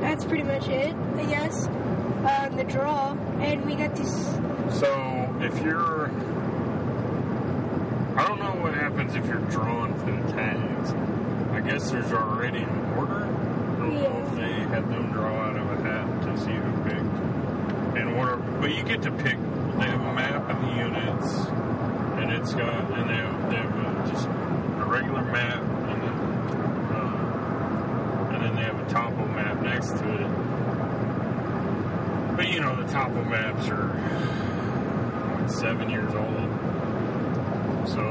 that's pretty much it, I guess. Um, the draw, and we got this. So if you're, I don't know what happens if you're drawn for the tags. I guess there's already an order. I don't know if they had them draw out of a hat to see who picked and order. But you get to pick. They have a map of the units, and it's got and they have, they have a, just a regular map, and then uh, and then they have a topo map next to it. But you know the topo maps are seven years old. So,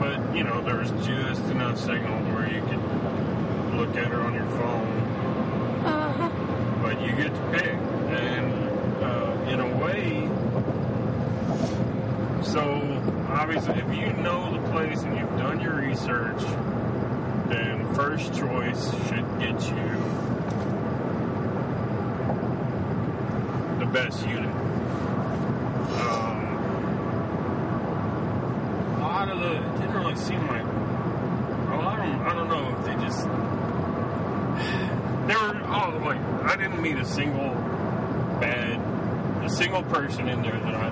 but you know there's just enough signal where you can look at it on your phone Uh huh. but you get to pick. And uh, in a way, so obviously, if you know the place and you've done your research, then first choice should get you the best unit. Um, a lot of the, it didn't really seem like, a lot of them, I don't know if they just there were oh like I didn't meet a single a single person in there that I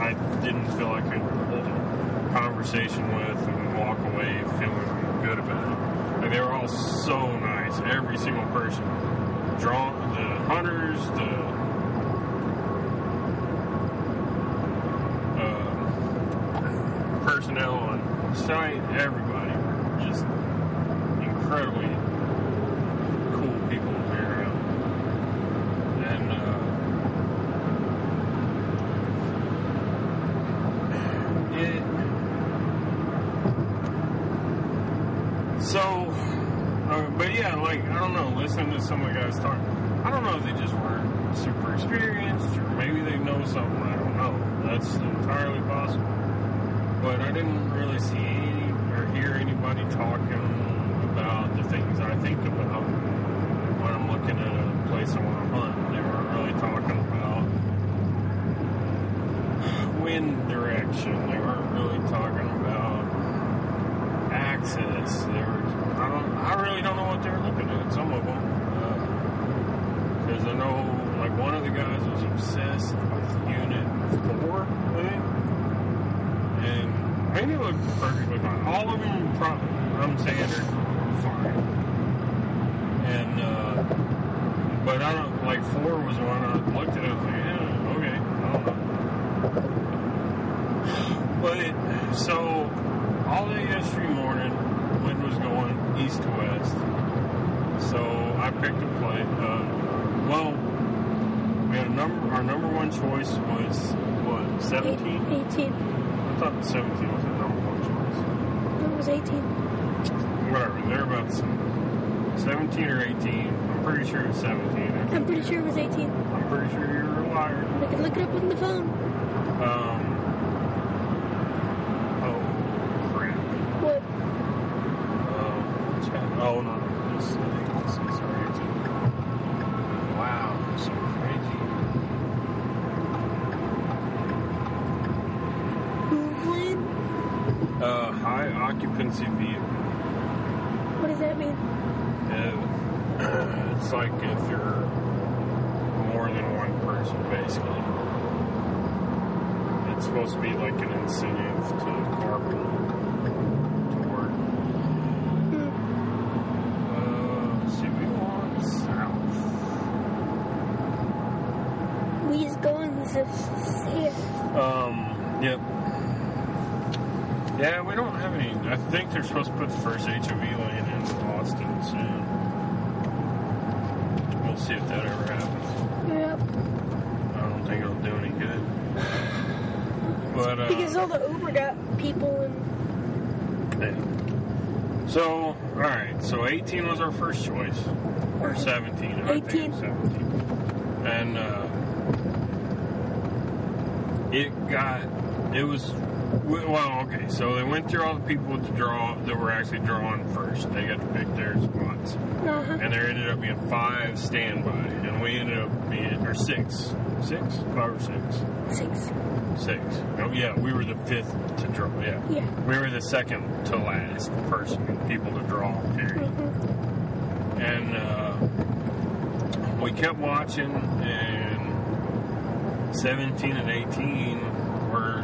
I didn't feel I could hold a conversation with and walk away feeling good about it. Like they were all so nice, every single person. Drawn the hunters, the uh, personnel on site, everybody were just incredibly cool people to be around. And uh, it so uh, but yeah, like I don't some of the guys talk I don't know if they just weren't super experienced or maybe they know something, I don't know. That's entirely possible. But I didn't really see any or hear anybody talking about the things I think about when I'm looking at a place I want to hunt. They weren't really talking about wind direction. They weren't really talking about access. They were. I don't. I really don't know what they were looking at. Some of them, because I know like one of the guys was obsessed with Unit Four, I think, and I mean, they looked perfectly fine. All of them, pro- Are fine. And uh, but I don't like four was one I looked at. it, I was like, yeah, okay, I don't know. But it, so all day yesterday morning, wind was going east to west. So I picked a play. Uh, well, we had a number. Our number one choice was what? Seventeen. 18. I thought 17 was the number one choice. It was 18. Whatever, they're about the same. 17 or 18. I'm pretty sure it's 17. I I'm pretty sure it was 18. I'm pretty sure you're a liar. I can look it up on the phone. Um. Oh, crap. What? Chat- oh, no. This, this is 18. Wow, so crazy. HOV lane? Uh, high occupancy vehicle. Mean? Uh, it's like if you're more than one person, basically. It's supposed to be like an incentive to carpool to work. Hmm. Uh, let's see, we want south. We's going don't have any. I think they're supposed to put the first HOV lane in Austin soon. We'll see if that ever happens. Yep. I don't think it'll do any good. But uh, Because all the Uber got people and yeah. so all right. So 18 was our first choice, or 17. 18. 17. And uh, it got. It was. Well, okay. So they went through all the people to draw that were actually drawn first. They got to pick their spots. uh-huh. and there ended up being five standby, and we ended up being or six, six, five or six, six. six. Oh yeah, we were the fifth to draw. Yeah, Yeah. we were the second to last person, people to draw. Period. hmm And uh, we kept watching, and seventeen and eighteen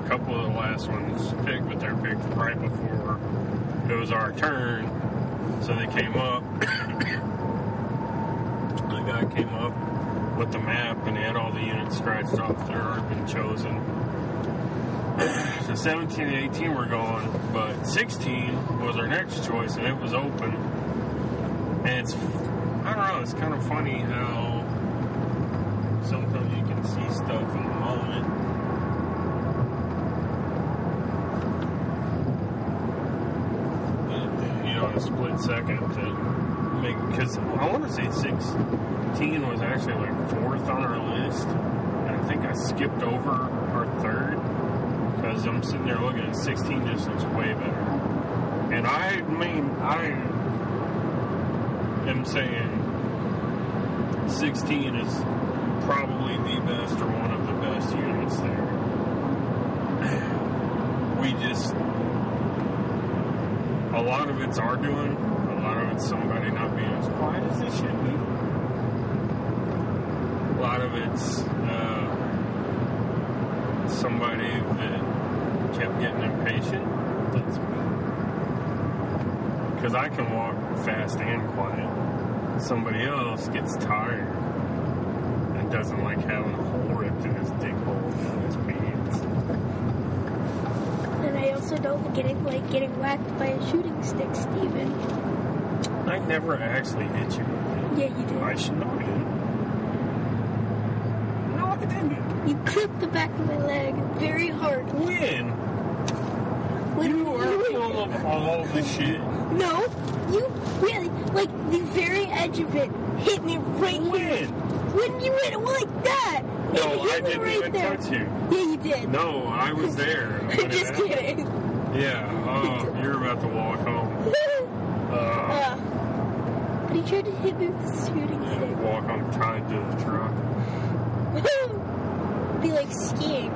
a couple of the last ones picked, but they're picked right before it was our turn. So they came up. the guy came up with the map and had all the units scratched off had already been chosen. so 17 and 18 were gone, but 16 was our next choice and it was open. And it's, I don't know, it's kind of funny how sometimes you can see stuff in the moment. and, You know, in a split second to make, because I want to say 16 was actually like fourth on our list. And I think I skipped over our third because I'm sitting there looking at 16 just looks way better. And I mean, I am saying 16 is probably the best or one of the best units there. We just, a lot of it's our doing, it's somebody not being as quiet as they should be. A lot of it's uh, somebody that kept getting impatient. That's me. Because I can walk fast and quiet. Somebody else gets tired and doesn't like having a hole ripped in his dick hole in his pants. And I also don't getting like getting whacked by a shooting stick, Steven. I never actually hit you. Yeah, you did. I should know I didn't. No, I didn't. You clipped the back of my leg very hard. When? When You are full of all the shit. No, you really like the very edge of it hit me right here. When? When you it like that. No, hit I didn't right even there. touch you. Yeah, you did. No, I was there. when Just kidding. Yeah, oh, you're about to walk home. Uh, uh, he tried to hit me with the shooting yeah, stick. walk home tied to the truck. Be like skiing.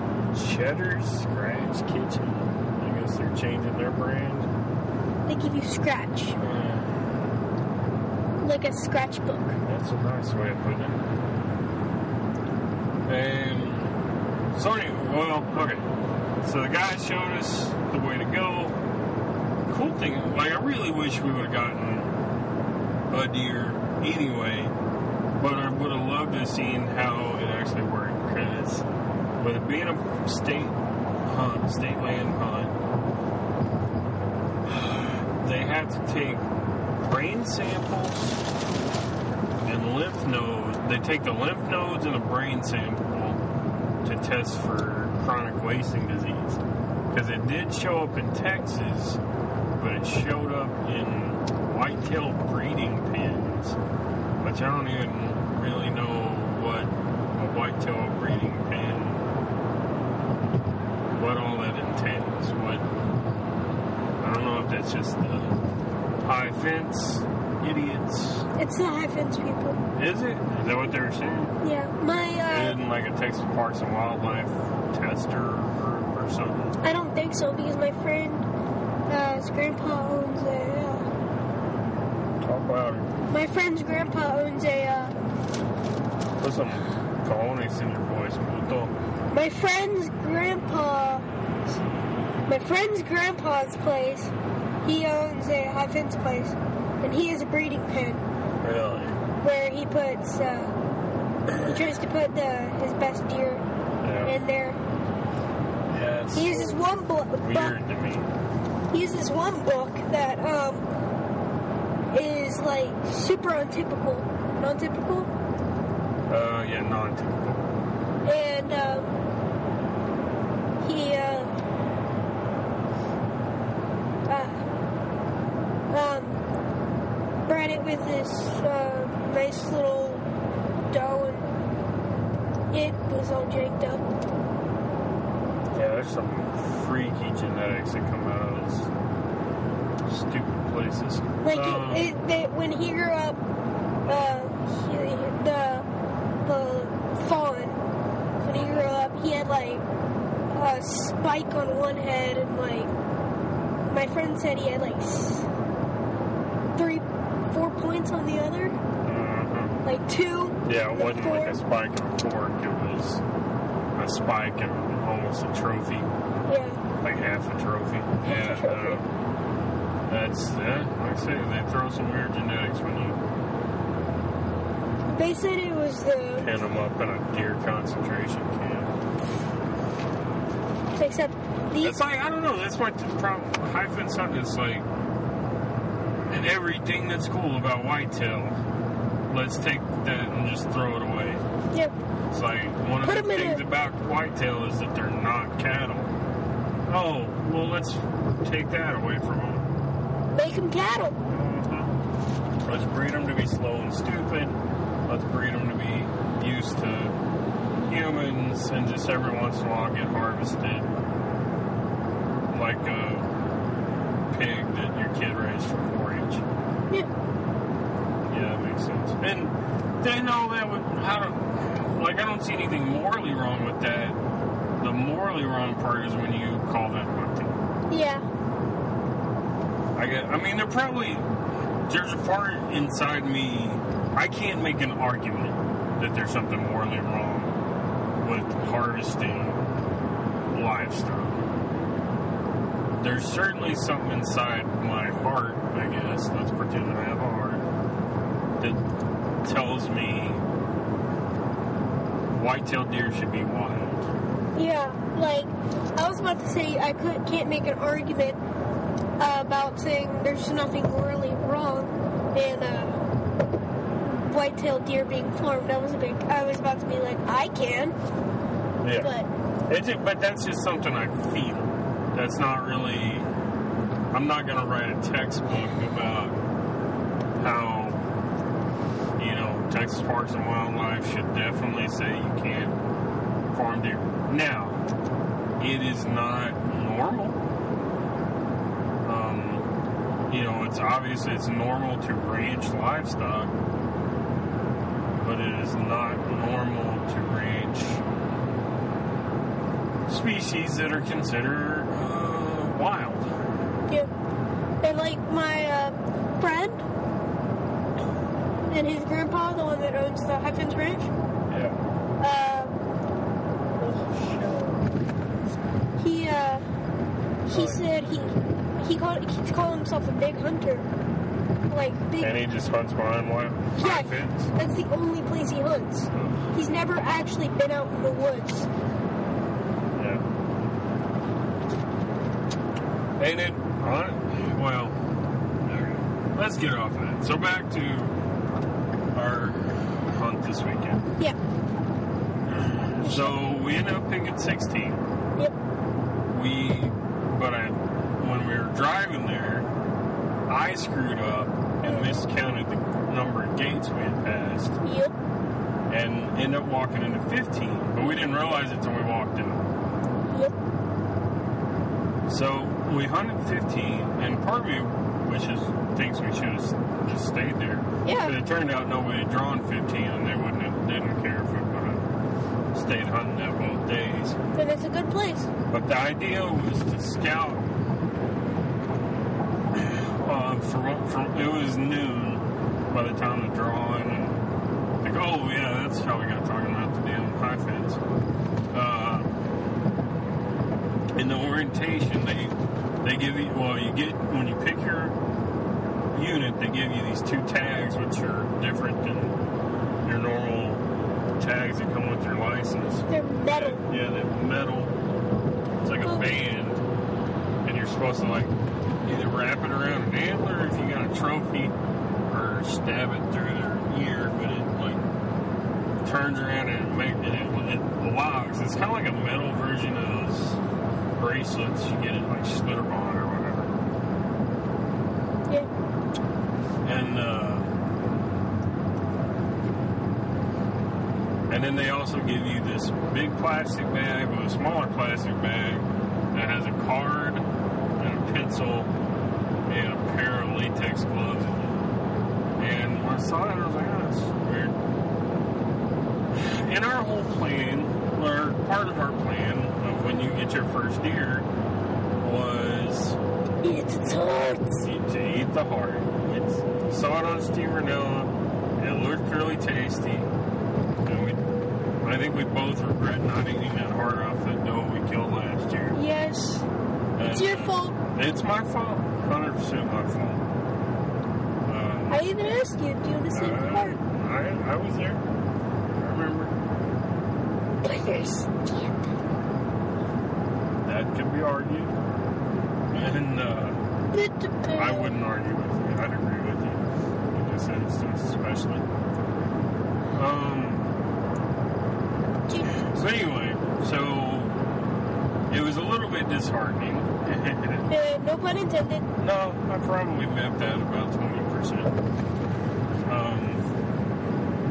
Cheddar's Scratch Kitchen. I guess they're changing their brand. They give you scratch, Uh, like a scratchbook. That's a nice way of putting it. And so anyway, well, okay. So the guy showed us the way to go. Cool thing, like I really wish we would have gotten a deer anyway, but I would have loved to have seen how it actually worked because with it being a state hunt, state land hunt, they have to take brain samples and lymph nodes. They take the lymph nodes and a brain sample to test for chronic wasting disease. Because it did show up in Texas, but it showed up in whitetail breeding pens, which I don't even really know what a whitetail breeding pen, what all that entails. What I don't know if that's just the high fence idiots. It's the high fence people. Is it? Is that what they were saying? Yeah, my uh, Isn't like a Texas Parks and Wildlife tester or, or something? I don't think so because my friend, uh, his grandpa owns a. Talk about it. my friend's grandpa owns a. Uh, Put some cojones in your voice, puto. my friend's grandpa. My friend's grandpa's place. He owns a high fence place, and he has a breeding pen Really? where he puts. Uh, he tries to put the his best deer Yeah. in there. yeah, it's He uses one bl- weird to me. he this one book that um is like super untypical, non-typical, Uh, yeah, non-typical. and um, he uh, uh, um, bred it with this uh, nice little doe, and it was all janked up. Yeah, there's some freaky genetics that come out of those stupid places. Like Um, it, it, they, when he grew up, uh, he, the the fawn. When he grew up, he had like a spike on one head, and like said, he had like three, four points on the other, mhm. like two. Yeah, it wasn't like a spike and a fork. It was a spike and almost a trophy, Yeah, like half a trophy. Half a yeah, trophy. uh, that's yeah. Like I say, they throw some weird genetics when you they said it was the pin them up in a deer concentration camp. Except these. It's like I don't know. That's my problem. High fence hunting is like, and everything that's cool about whitetail, let's take that and just throw it away. Yeah, It's like one of Put the 'em in things a- about whitetail is that they're not cattle. Oh, well, let's take that away from them. make them cattle. Mm-hmm. Let's breed them to be slow and stupid. Let's breed them to be used to humans and just every once in a while get harvested like a pig that your kid raised for 4-H. Yeah, Yeah, that makes sense. And then all that would, how do, like, I don't see anything morally wrong with that. The morally wrong part is when you call that hunting. yeah, I get, I mean, there probably, there's a part inside me, I can't make an argument that there's something morally wrong with harvesting livestock. There's certainly something inside my heart, I guess, let's pretend that I have a heart, that tells me white-tailed deer should be wild. yeah. Like I was about to say, I could can't make an argument uh, about saying there's nothing morally wrong in uh, white-tailed deer being farmed. That was a big. I was about to be like, I can, Yeah. but It's, but that's just something I feel. That's not really. I'm not going to write a textbook about how, you know, Texas Parks and Wildlife should definitely say you can't farm deer. Now, it is not normal. Um, you know, it's obviously it's normal to range livestock, but it is not normal to range species that are considered uh, wild. yeah. And like my uh, friend and his grandpa, the one that owns the High Fence Ranch. Yeah. Uh, he uh, he said he he called he's calling himself a big hunter, like big. And he just hunts behind wild Yeah, high fence. that's the only place he hunts. He's never actually been out in the woods. Yeah. And it, hon- well, alright. let's get off of that. So back to this weekend. Yeah. So we ended up picking 16. Yep. We, but I, when we were driving there, I screwed up and miscounted the number of gates we had passed. Yep. And ended up walking into 15, but we didn't realize it till we walked in. Yep. So we hunted 15, and part of me thinks we should have just stayed there Yeah. but it turned out nobody had drawn 15 and they wouldn't have didn't care if we would have stayed hunting that both days And it's a good place. But the idea was to scout. Uh, from, from it was noon by the time the drawing, and like, oh yeah, that's how we got talking about the damn high fence. Uh, in the orientation, they they give you well, you get when you pick your unit, they give you these two tags, which are different than your normal tags that come with your license. They're metal. Yeah, they're metal. It's like a band, and you're supposed to like either wrap it around an antler if you got a trophy, or stab it through their ear, but it like turns around and it make and it, it locks. It's kind of like a metal version of those bracelets you get at like Schlitterbahn or whatever. Yeah. And uh, and then they also give you this big plastic bag with a smaller plastic bag that has a card and a pencil and a pair of latex gloves in it. And when I saw that, I was like, oh, that's weird. And our whole plan, or part of our plan of when you get your first deer, was It's its hearts. eat, to eat the heart. It's saw it on Steve Rinella. It looked really tasty. And I think we both regret not eating that heart off the doe we killed last year. Yes. It's your fault. It's my fault. Hundred percent my fault. Um, I even asked you, do you want to see the uh, heart? I, I was there. I remember. But you're stupid. That could be argued. And uh, It depends. I wouldn't argue with you. I'd agree with you in this instance, especially. Um. So anyway, so it was a little bit disheartening. Uh, no pun intended. no, I probably mapped out about twenty percent. Um,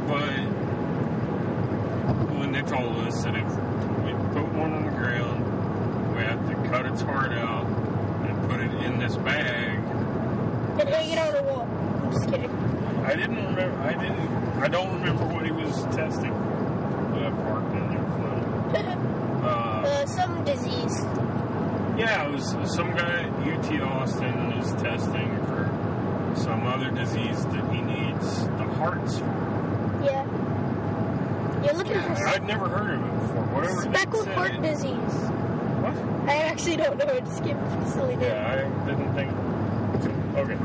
but when they told us that if we put one on the ground, we have to cut its heart out and put it in this bag. And hang it on a wall. I'm just kidding. I didn't remember. I didn't. I don't remember what he was testing. That parked in there. Uh, uh, some disease. yeah, it was some guy at UT Austin is testing for some other disease that he needs the hearts for. Yeah. You're looking Yeah, for I'd never heard of it before. Whatever. speckled heart it- disease. What? I actually don't know. I just gave a silly name. Yeah, I didn't think. Okay,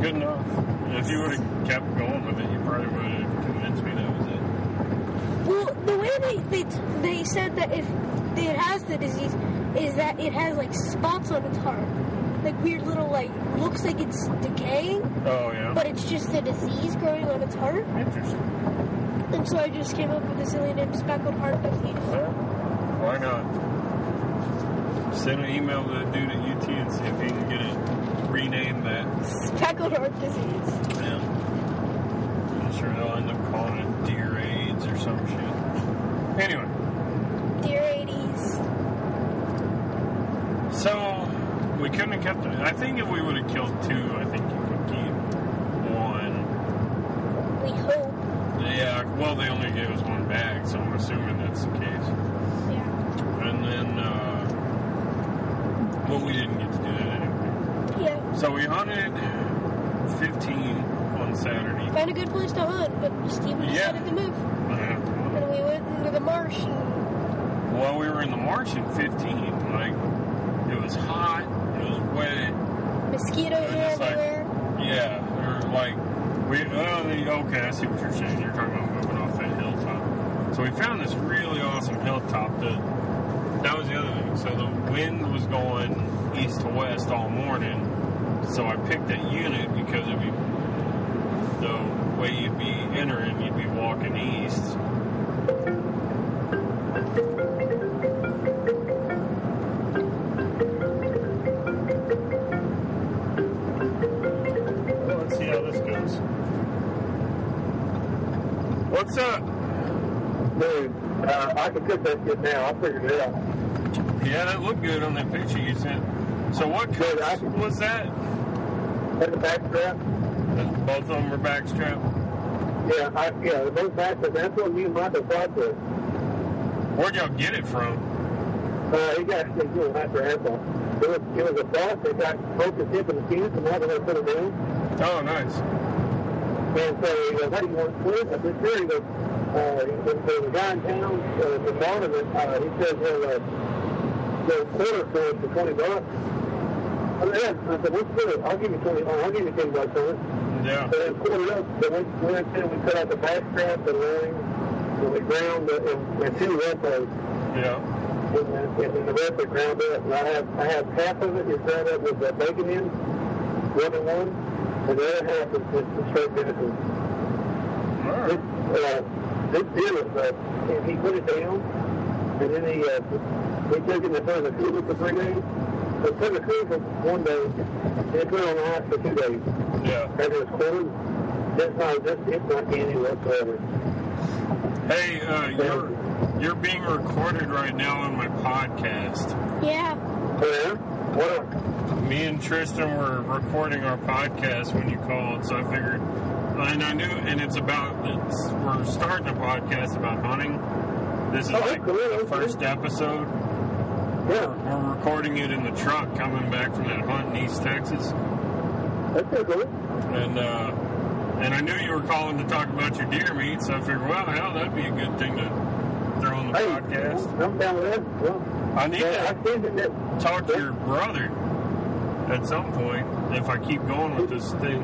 good enough. If you would have kept going with it, you probably would have convinced me that was it. Well, the way they, they they said that if it has the disease is that it has like spots on its heart, like weird little like looks like it's decaying, Oh yeah. but it's just a disease growing on its heart. Interesting. And so I just came up with a silly name, speckled heart disease. Why not? Send an email to the dude at UT and see if he can get it renamed that. Speckled heart disease. Yeah. I'm sure they'll end up calling it deer AIDS or some shit. Anyway, Dear 80s. so we couldn't have kept it. I think if we would have killed two, I think you could keep one. We hope. Yeah, well, they only gave us one bag, so I'm assuming that's the case. Yeah. And then, uh, well, we didn't get to do that anyway. Yeah. So we hunted 15 on Saturday. Found a good place to hunt, but Steven Yeah. decided to move. Uh, And we went into the marsh and Well, we were in the marsh at 15. Like, it was hot, it was wet. mosquitoes It was were just like- everywhere. Yeah, or like, we, oh, the- okay, I see what you're saying. You're talking about moving off that hilltop. So we found this really awesome hilltop that, that was the other thing. So the wind was going east to west all morning. So I picked that unit because it'd be, the way you'd be entering, you'd be walking east. Can cook that shit now. I figured it out. Yeah, that looked good on that picture you sent. So what Good, I was that? That's the back strap. Both of them were backstrap. Yeah, I, yeah, those back straps. That's what me and Michael fought with. Where'd y'all get it from? Uh, he got they do after asphalt. It was, it was a boss that got hip in the teeth and had to put it in. Oh, nice. And so he goes, do you want to? I said, sure. He goes, uh, he- there's a guy in town, uh, the Barnabas, uh, he says he'll, uh, go quarter for it for 20 bucks. I said, yeah. I said, what's good? I'll give you 20, oh, I'll give you 10 bucks on it. Yeah. So then quartered up, so we we went in, we cut out the back strap, the ring, and we ground the, and, and two red posts. Yeah. and then, and the rest are ground up. And I have I have half of it is ground up with uh, bacon in, one and one, and the other half is just the straight venison. This, uh, this deer was, uh, and he put it down, and then he, uh, he took it in the front of the cooler for three days. They put it in the cooler for one day, and they put it on ice for two days. Yeah. After was cold, that's not, that's, it's not candy whatsoever. Hey, uh, you're you're being recorded right now on my podcast. Yeah. Yeah? What up? Me and Tristan were recording our podcast when you called, so I figured, and I knew, and it's about, it's, we're starting a podcast about hunting. This is Oh, like cool, the first episode. Yeah, We're recording it in the truck coming back from that hunt in East Texas, that's cool. and uh, and I knew you were calling to talk about your deer meat, so I figured, well, hell, that'd be a good thing to throw on the Hey, podcast. I'm down with that. Well, I need yeah, to I talk to your brother at some point if I keep going with this thing.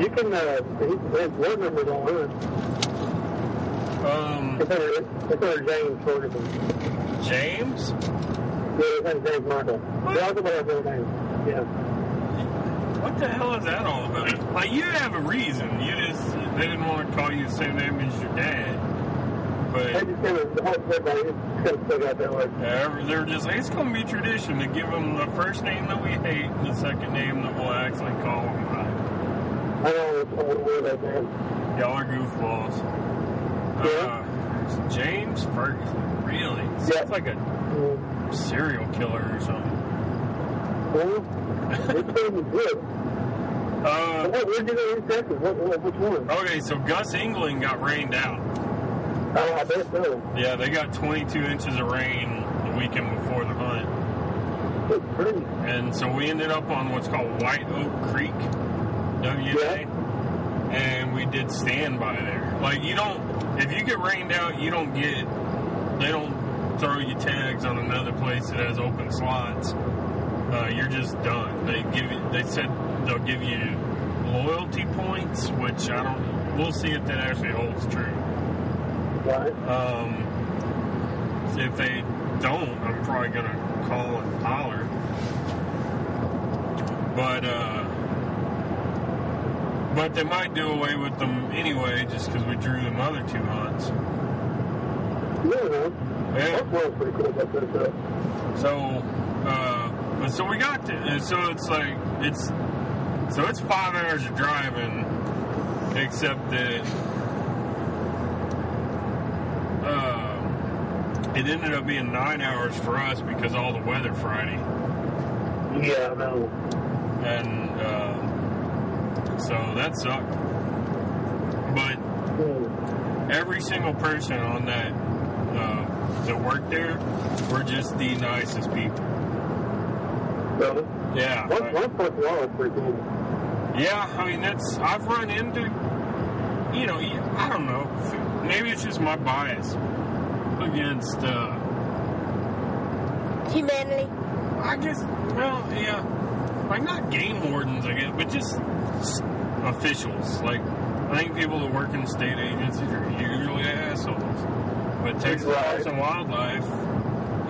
You can, uh, his, his word number's on it. Um, It's under James Ferguson. James? Yeah, it's under James Michael. What? The other one has no name. Yeah. What the hell is that all about? Like, you have a reason. You just, they didn't want to call you the same name as your dad. They But just kind of, the whole everybody just kind of stuck out that way. they're just, it's going to be tradition to give them the first name that we hate and the second name that we'll actually call them by. I don't know what's the word out there. Y'all are goofballs. Uh, James Ferguson. Really? Yeah. Sounds like a serial killer or something. Well, it's pretty good. Uh, What, where'd you go in Texas? What, what, which one? okay, so Gus Engeling got rained out. Oh, I bet so. Yeah, they got 22 inches of rain the weekend before the hunt. And so we ended up on what's called White Oak Creek, WA. And we did standby there. Like, you don't, if you get rained out, you don't get, they don't throw you tags on another place that has open slots. Uh, you're just done. They give you, they said they'll give you loyalty points, which I don't, we'll see if that actually holds true. Right. Um, if they don't, I'm probably gonna call and holler. But uh, but they might do away with them anyway, just because we drew them other two hunts. Never. Yeah. That was pretty cool about that stuff. So, uh, but so we got to. and So it's like it's so it's five hours of driving, except that uh, it ended up being nine hours for us because all the weather Friday, Yeah, I know. and uh, so that sucked. But every single person on that uh, that worked there were just the nicest people. So, Yeah. one, I- one foot wall pretty. Yeah, I mean that's I've run into, you know, I don't know, maybe it's just my bias against. uh Humanity. I guess, well, yeah, like not game wardens, I guess, but just officials. Like I think people that work in state agencies are usually assholes, but Texas Right. Parks and Wildlife,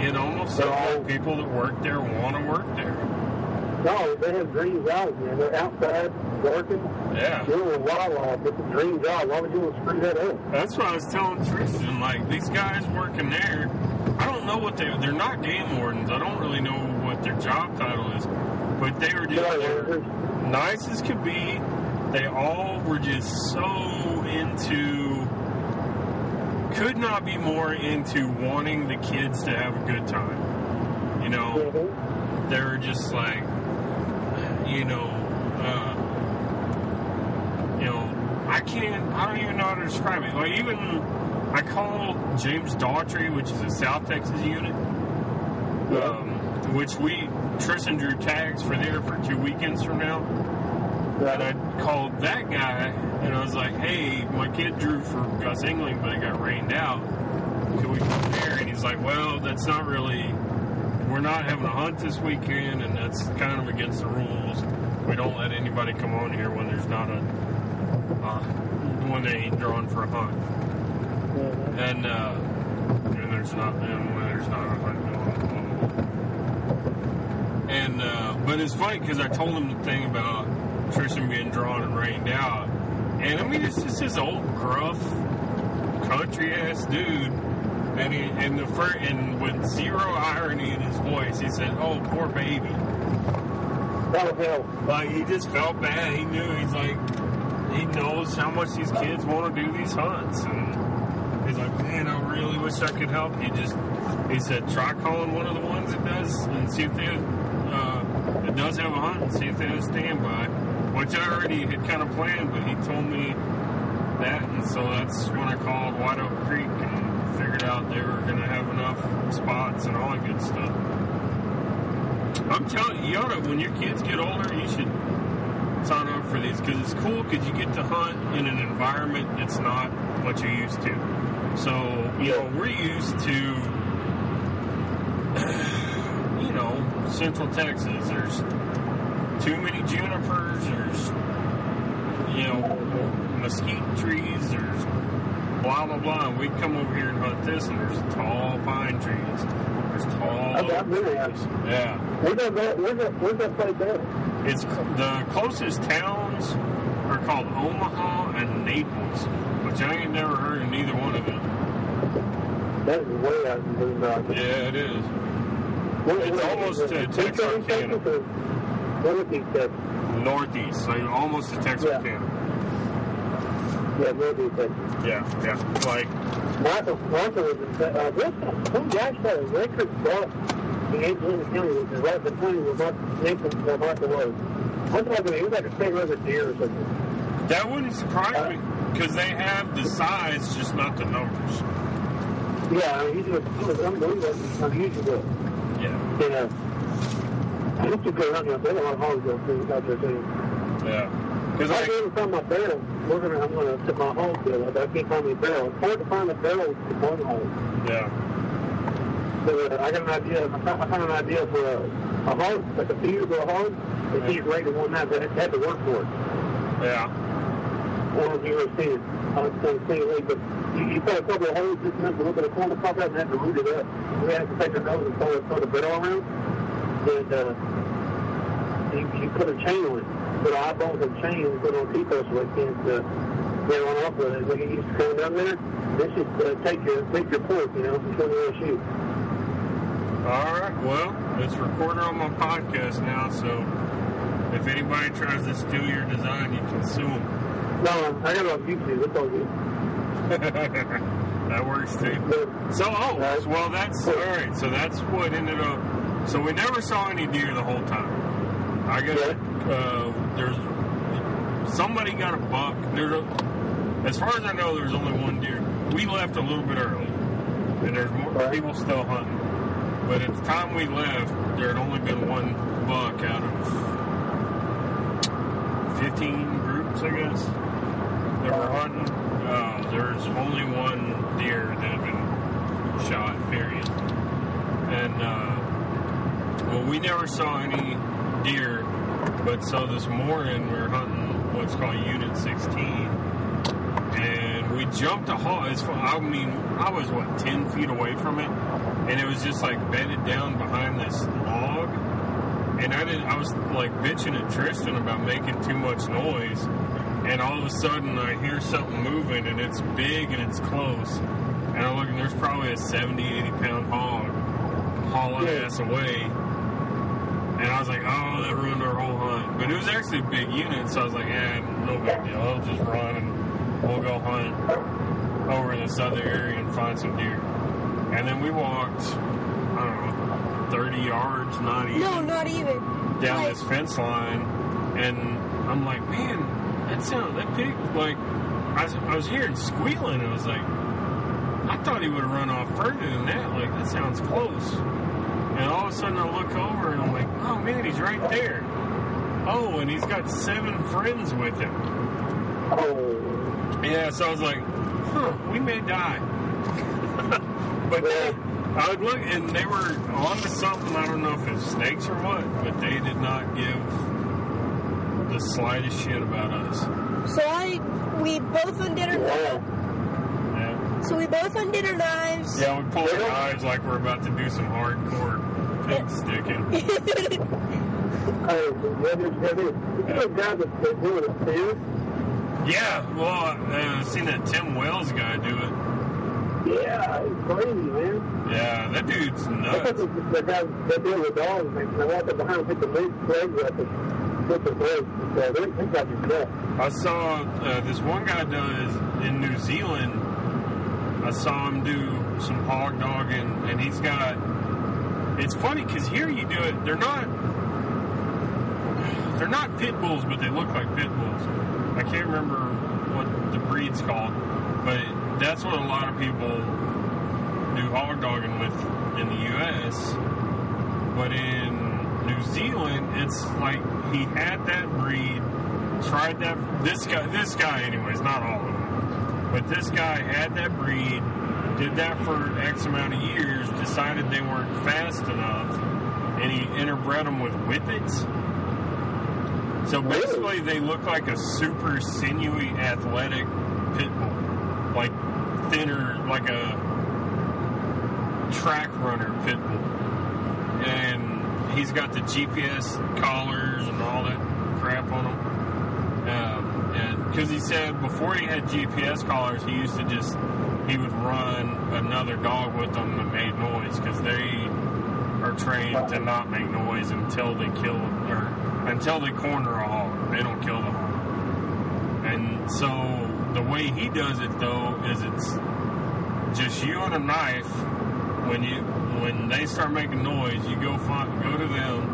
it almost seems all- like people that work there want to work there. No, they have dream jobs, man. They're outside working, Yeah. doing a wildlife. It's a dream job. Why would you want to screw that up? That's what I was telling Tristan. Like these guys working there, I don't know what they. They're not game wardens. I don't really know what their job title is, but they were just Yeah, they were they're- nice as could be. They all were just so into. Could not be more into wanting the kids to have a good time. You know, Mhm. they were just like, you know, uh, you know, I can't, I don't even know how to describe it. Like even, I called James Daughtrey, which is a South Texas unit, um, which we Tristan drew tags for there for two weekends from now. And I called that guy and I was like, hey, my kid drew for Gus Engeling, but it got rained out. Can we come there? And he's like, well, that's not really, we're not having a hunt this weekend, and that's kind of against the rules. We don't let anybody come on here when there's not a, uh, when they ain't drawn for a hunt. And, uh, and there's not and when there's not a hunt going on. And uh, but it's funny because I told him the thing about Tristan being drawn and rained out, and I mean it's just this old gruff country ass dude. And he, and the fir- and with zero irony in his voice, he said, "Oh, poor baby." Like he just felt bad. He knew he's like he knows how much these kids want to do these hunts, and he's like, man, I really wish I could help He Just he said, try calling one of the ones that does and see if they uh, that does have a hunt and see if they have standby. Which I already had kind of planned, but he told me that, and so that's when I called White Oak Creek and figured out they were going to have enough spots and all that good stuff. I'm telling you, you ought to, when your kids get older, you should sign up for these because it's cool because you get to hunt in an environment that's not what you're used to. So, you know, we're used to, you know, Central Texas. There's too many junipers. There's, you know, mesquite trees. There's blah, blah, blah. And we come over here and hunt this, and there's tall pine trees. There's tall. I've- I've been there. oak trees. Yeah. Where's that, that- where's that, where's that place at? It's the closest towns are called Omaha and Naples, which I ain't never heard of neither one of them. That is way out in Boone Valley. Yeah, it is. What- It's what- almost to Texarkana. what- Texas or- What is he said? Northeast, like almost to Texarkana. Yeah, maybe Texas. Yeah, yeah. Like, Martha, Martha was in, uh, this, some guy said a record bought in Angelina County, which is right between Martha, Naples, where Martha was. What's like, it was like a state record deer or something. that wouldn't surprise uh, me because they have the size, just not the numbers. Yeah, I mean, he was, he was unbelievable, unusual. Yeah, You know, I used to go around were a lot of hogs out there, too. yeah. Because I can't find my barrel, we're gonna, I'm gonna put my hog bill up. I can't find my barrel. It's hard to find a barrel to one hog. yeah, So I got an idea. I found, an idea for a, a hog, like a feeder for a hog. They can't rate it one it had to work for it. yeah, know if you ever seen it. I was going to say it, but you, you put a couple of holes just enough to look at the corner pop out and have to root it up. We had to take our nose and throw, throw the barrel around. And uh, you, you put a chain on it. Put eyeballs and chain and put it on T-post so it can't uh, get on off with it. Like it used to come down there. This is uh, take your take your pork, you know, before you to shoot. All right. Well, it's recorded on my podcast now, so if anybody tries to steal your design, you can sue them. No, I got it on YouTube. It's all good. that works too. So, oh, Right. well, that's all right. So that's what ended up. So we never saw any deer the whole time. I got uh, there's somebody got a buck. There's a, as far as I know, there's only one deer. We left a little bit early, and there's more Right. people still hunting. But at the time we left, there had only been one buck out of 15 groups, I guess, that were hunting. Uh, there's only one deer that had been shot, period. And, uh, well, we never saw any deer, but so this morning we were hunting what's called Unit 16. And we jumped a. It's, I mean, I was, what, 10 feet away from it? And it was just like bedded down behind this log. And I didn't, I was like bitching at Tristan about making too much noise. And all of a sudden I hear something moving and it's big and it's close. And I look and there's probably a 70, 80 pound hog hauling Yeah. ass away. And I was like, oh, that ruined our whole hunt. But it was actually a big unit, so I was like, yeah, no big deal. I'll just run and we'll go hunt over in this other area and find some deer. And then we walked, I don't know, 30 yards, not even, No, not even. down Like, this fence line. And I'm like, man, that sound, that pig, like, I was, I was hearing squealing. And I was like, I thought he would have run off further than that. Like, that sounds close. And all of a sudden I look over and I'm like, oh man, he's right there. Oh, and he's got seven friends with him. oh, Yeah, so I was like, huh, we may die. But they, I would look, and they were on to something. I don't know if it's snakes or what, but they did not give the slightest shit about us. So I, we both undid our wow. Yeah. So we both undid our knives. Yeah, we pulled our knives like we're about to do some hardcore pig sticking. Hey, have you, have you, you know guys that that do it at Yeah, well, uh, I've seen that Tim Wells guy do it. Yeah, it's crazy, man. Yeah, that dude's nuts. thought the guys that deal with dogs, man, they walk up behind and pick the meat legs up and put the legs. So they, they got you cut. I saw uh, this one guy does in New Zealand. I saw him do some hog dogging, and he's got. It's funny because here you do it. They're not. They're not pit bulls, but they look like pit bulls. I can't remember what the breed's called, but that's what a lot of people do hog dogging with in the U.S. But in New Zealand, it's like he had that breed, tried that. This guy, this guy, anyways, not all of them, but this guy had that breed, did that for X amount of years, decided they weren't fast enough, and he interbred them with whippets. So basically, they look like a super sinewy, athletic pit bull, like thinner, like a track runner pit bull. And he's got the GPS collars and all that crap on him. Um, and because he said before he had GPS collars, he used to just he would run another dog with them that made noise because they are trained to not make noise until they kill or until they corner a oh, hog. They don't kill the hog. And so the way he does it though is it's just you and a knife. When you when they start making noise, you go find, go to them,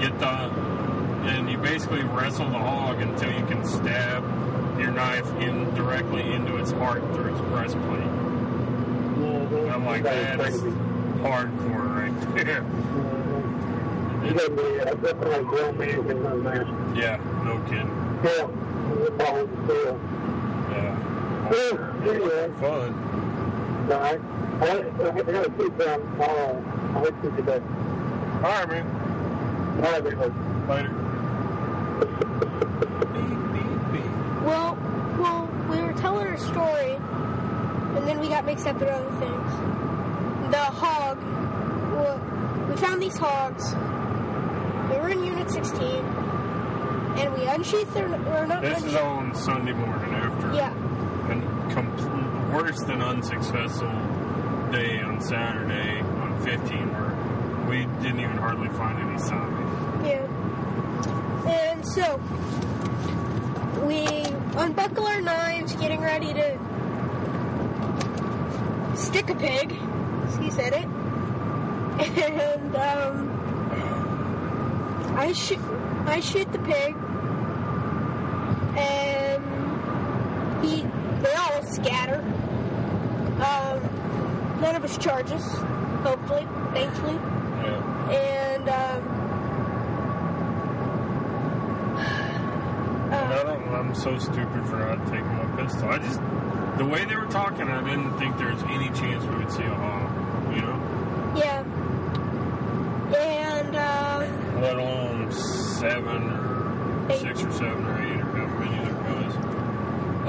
get the, and you basically wrestle the hog until you can stab your knife in directly into its heart through its breastplate. And I'm like, that is hardcore right there. You gotta grown man can run that. Yeah, no kidding. Yeah, ball is still. Yeah, Yeah, anyway, fun. all right. I, I got a keep down tomorrow. I'll let you today. All right, man. All right, everybody. Later. Beep, beep, beep. Well, well, we were telling our story, and then we got mixed up in other things. The hog, well, we found these hogs. They were in Unit 16, and we unsheathed their, or not This is unsheathed. on Sunday morning after Yeah, a complete, worse than unsuccessful day on Saturday on 15 where we didn't even hardly find any signs. yeah. And so, we unbuckle our knives, getting ready to stick a pig. He said it. And, um, I shoot, I shoot the pig, and he, they all scatter. Um, none of us charge us, hopefully, thankfully. Yeah. And, um, I uh, don't, I'm so stupid for not taking my pistol. I just, the way they were talking, I didn't think there was any chance we would see a hog, you know? yeah. And, um, Let alone seven or Eight. six or seven or eight or however many there was.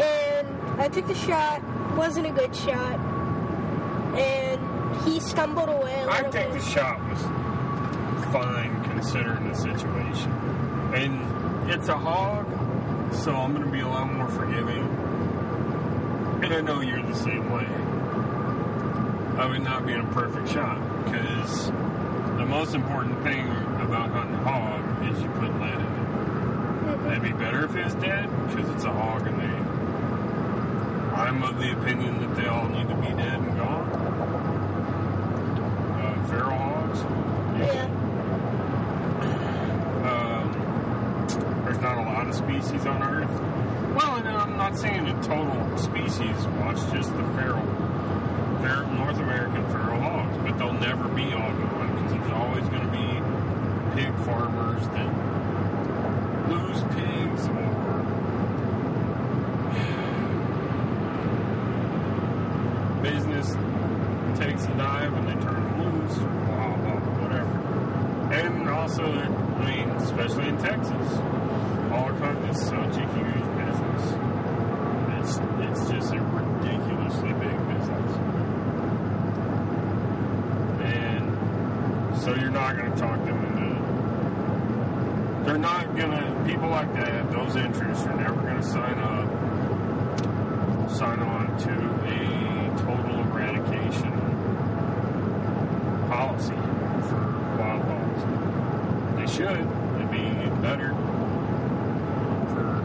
and I took the shot, wasn't a good shot, and he stumbled away a I think bit. the shot was fine considering the situation. And it's a hog, so I'm going to be a lot more forgiving. And I know you're the same way. I would not be in a perfect shot because the most important thing about hunting hog is you put lead in it. It'd be better if it was dead because it's a hog and they. I'm of the opinion that they all need to be dead and gone. Uh, feral hogs. Yeah. Um, there's not a lot of species on Earth. Well, and I'm not saying a total species watch, just the feral, feral North American feral hogs, but they'll never be all gone because there's always going to be pig farmers that lose pigs or business takes a dive and they turn them loose, blah, blah, whatever. And also, I mean, especially in Texas, hog hunting is such a huge business. It's, it's just a not going to talk them into. They're not going to, people like that, those interests are never going to sign up, sign on to a total eradication policy for wild hogs. They should. It'd be better for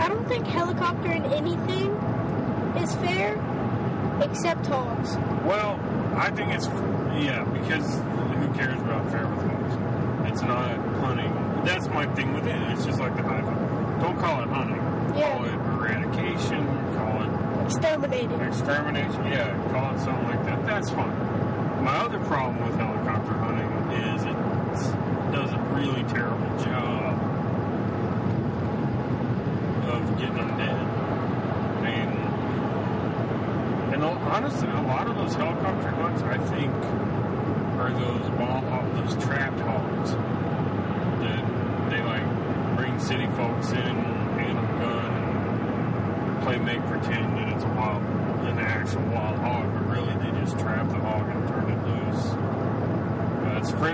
I don't think helicopter in anything is fair except hogs. Well, I think it's yeah because who cares about fair with hogs? It's not hunting. That's my thing with it. It's just like the hive. Don't call it hunting. Yeah. Call it eradication. Call it Exterminated. extermination. Yeah, call it something like that. That's fine. My other problem with helicopter hunting is it does a really terrible job of getting them dead. And and honestly, a lot of those helicopter hunts, I think, are those ball hog, those trapped hogs that they like bring city folks in, hand them a gun, and play make pretend that it's a wild, an actual wild hog, but really they just trap the hog and turn it loose.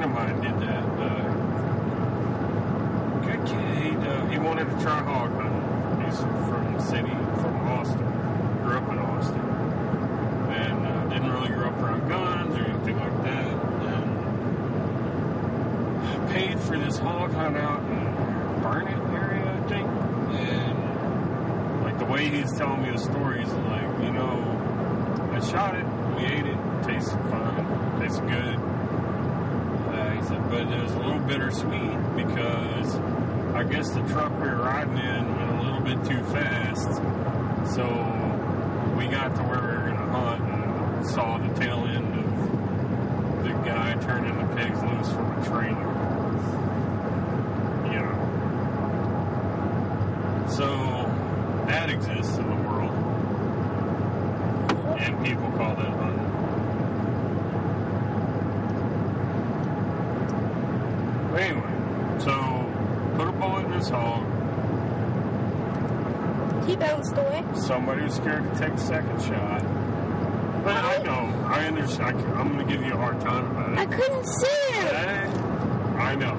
Mine did that. Uh, good kid. He, uh, he wanted to try hog hunting. He's from the city, from Austin. Grew up in Austin and uh, didn't really grow up around guns or anything like that. And paid for this hog hunt out in Barnett area, I think. And like the way he's telling me the story is like, you know, I shot it, we ate it, tasted fine, tasted good. Uh, he said, but it was a little bittersweet because I guess the truck we were riding in went a little bit too fast. So we got to where we were going to hunt and saw the tail end of the guy turning the pigs loose from a trailer. You know. So that exists in the world. And people call that hunting. But anyway, so put a bullet in this hog. He bounced away. Somebody was scared to take a second shot. But I know, I understand. I am going to give you a hard time about it. I couldn't see him. Eh, I know,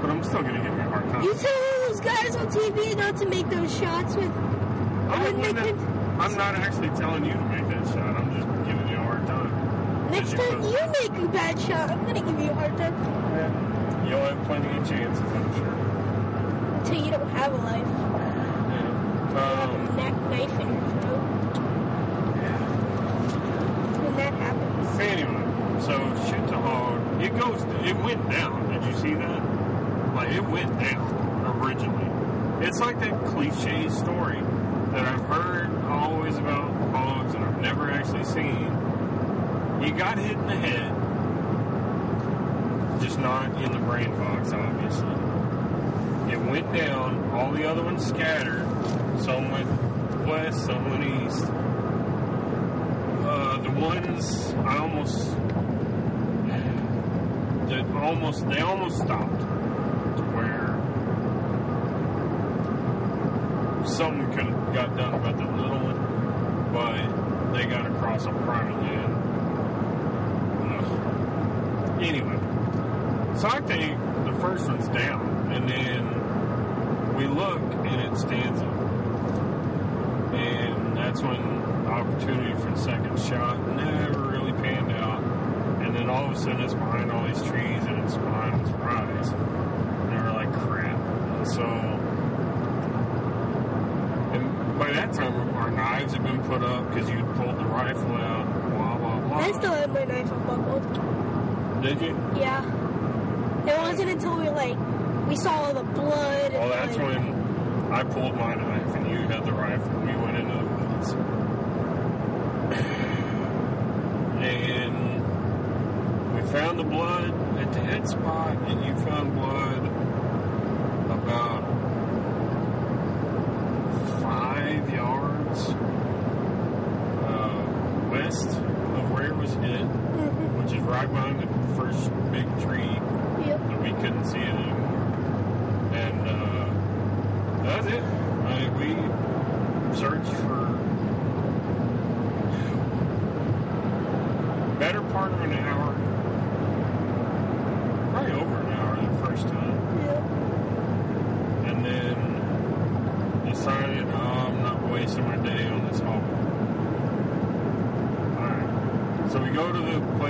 but I'm still going to give you a hard time. You tell all those guys on TV not to make those shots with. I wouldn't make have- I'm not actually telling you to make that shot. I'm just giving you a hard time. Next time you're make a bad shot, I'm gonna give you a hard time supposed- You'll have plenty of chances, I'm sure. until you don't have a life. Yeah. You have Um, knack knife in your throat. When that happens, Anyway, so shoot the hog. It goes. It went down. Did you see that? Like it went down originally. It's like that cliche story that I've heard always about hogs and I've never actually seen. You got hit in the head, just not in the brain box, obviously. It went down. All the other ones scattered. Some went west, some went east. Uh, the ones I almost that almost they almost stopped to where something could have got done about the little one, but they got across on private land. Anyway, so I think the first one's down, and then we look and it stands up, and that's when the opportunity for the second shot never really panned out. And then all of a sudden it's behind all these trees and it's behind this rise. And they were like, crap. And so, and by that time our knives had been put up because you'd pulled the rifle out, blah, blah, blah. I still had my knife unbuckled. Did you? Yeah. It wasn't until we like we saw all the blood. Well, and, that's like, when I pulled my knife and you had the rifle. We went into the woods. And we found the blood at the head spot, and you found blood about five yards uh, west of where it was hit, Mhm. which is right behind the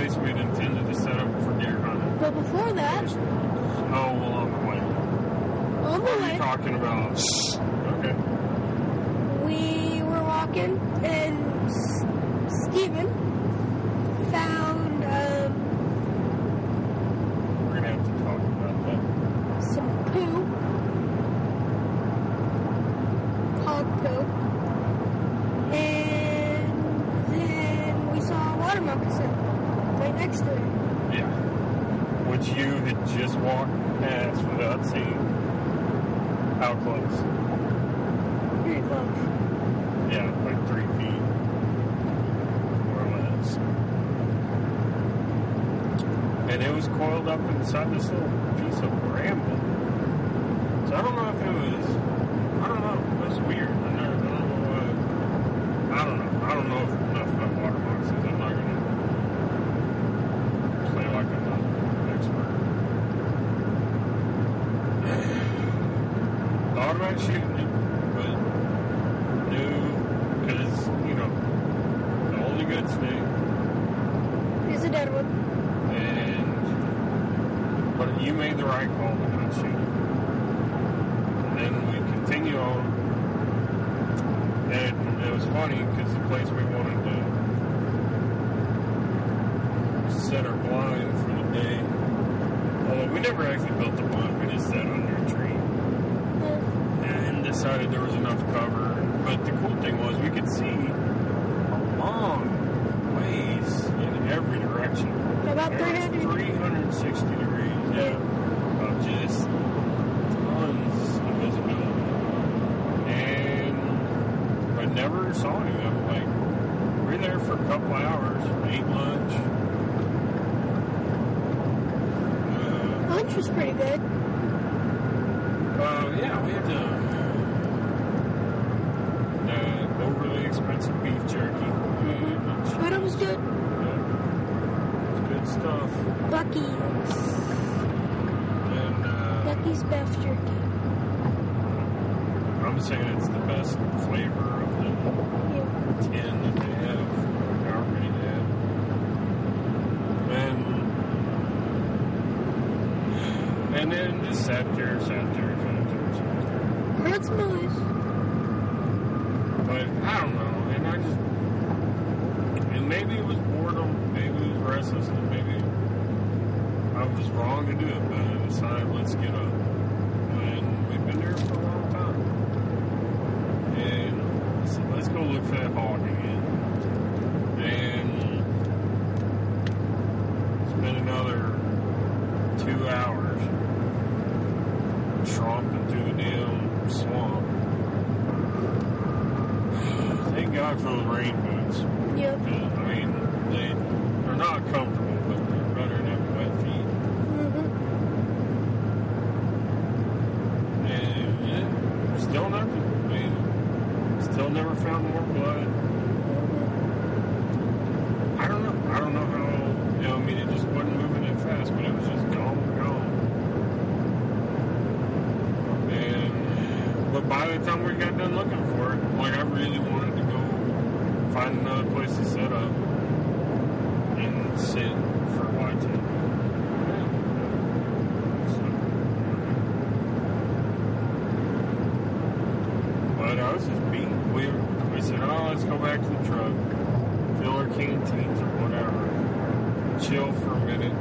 place we had intended to set up for deer hunting. But before that. Oh, well, on the way. On the what way. Are you talking about? Okay. We were walking, and Stephen inside this little time we got done looking for it, like I really wanted to go find another place to set up and sit for a while. So. But I was just beat. We we said, oh, let's go back to the truck, fill our canteens or whatever, chill for a minute,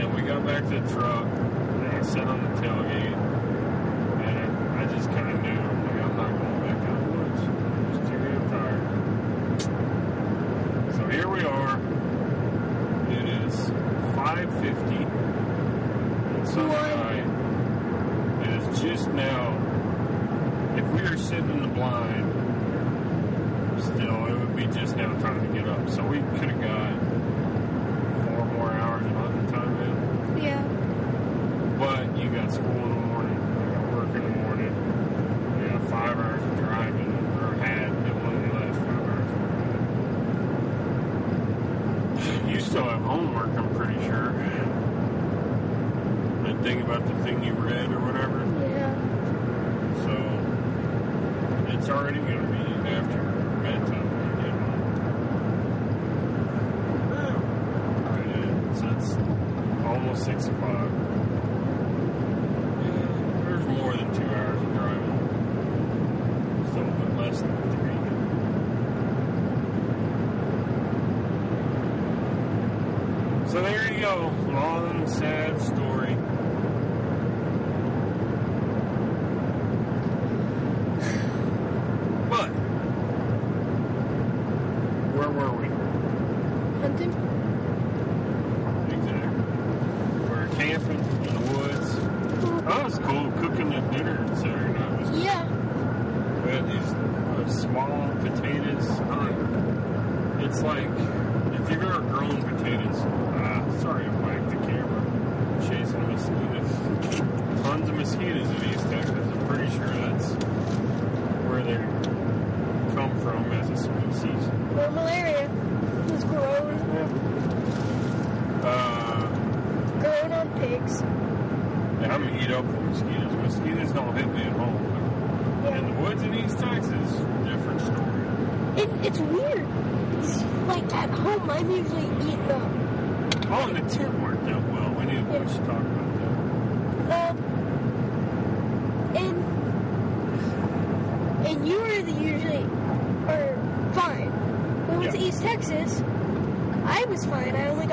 and we got back to the truck.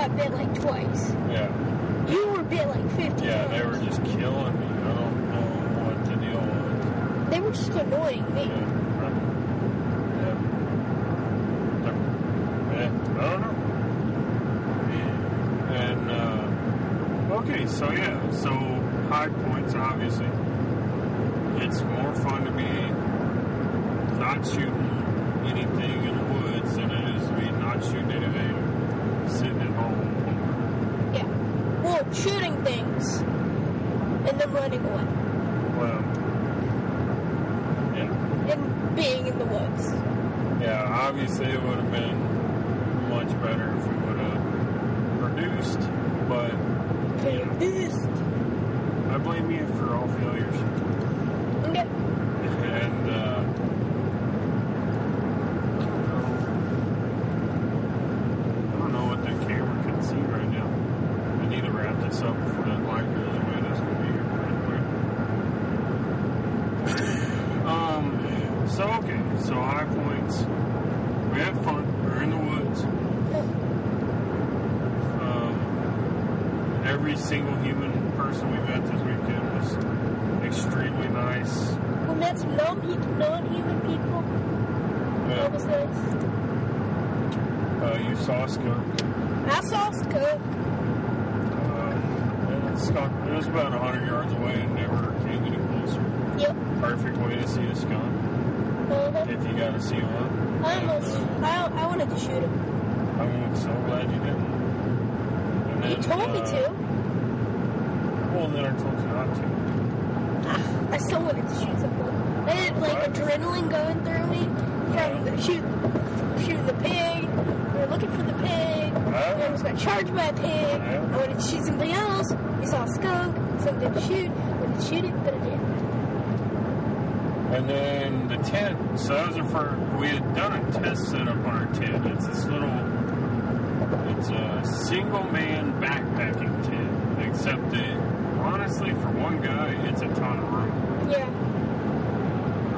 Got bit like twice. Yeah. You were bit like fifty. Yeah, they were just killing me. I don't know what the deal was. They were just annoying me. Yeah. right. Yeah. Yeah, I don't know. And, uh, okay, so yeah, so high points, obviously. It's more fun to be not shooting anything in the woods than it is to be not shooting anything sitting at home. Yeah. Well, shooting things running away Well, yeah. and being in the woods. Yeah, obviously it would have been much better if we would have produced, but Okay, this. I blame you for all failures. Okay. And, uh, I don't know what the camera can see right now. I need to wrap this up before that light goes away. That's going to be here pretty quick. um, so, okay, so high points. We had fun. We're in the woods. Um, every single human person we met this weekend was extremely nice. We met some non non-human people. That Yeah. was nice. Uh, you saw a skunk. I saw skunk. Uh, and skunk. It was about 100 yards away and never came any closer. Yep. Perfect way to see a skunk Uh-huh. if you got to see one. I And, almost, uh, I, I wanted to shoot him. I'm so glad you didn't. And You then, told me uh, to. Well, then I told you not to. I still wanted to shoot someone. I had like What? adrenaline going through me from the shoot, shooting the pig. We were looking for the pig. I almost got charged by a pig. Yeah. I wanted to shoot something else. We saw a skunk, something to shoot. I wanted to shoot it, but I didn't. And then the tent. So that was the first. We had done a test setup on our tent. It's this little. It's a single man backpacking tent, except that for one guy, it's a ton of room. Yeah.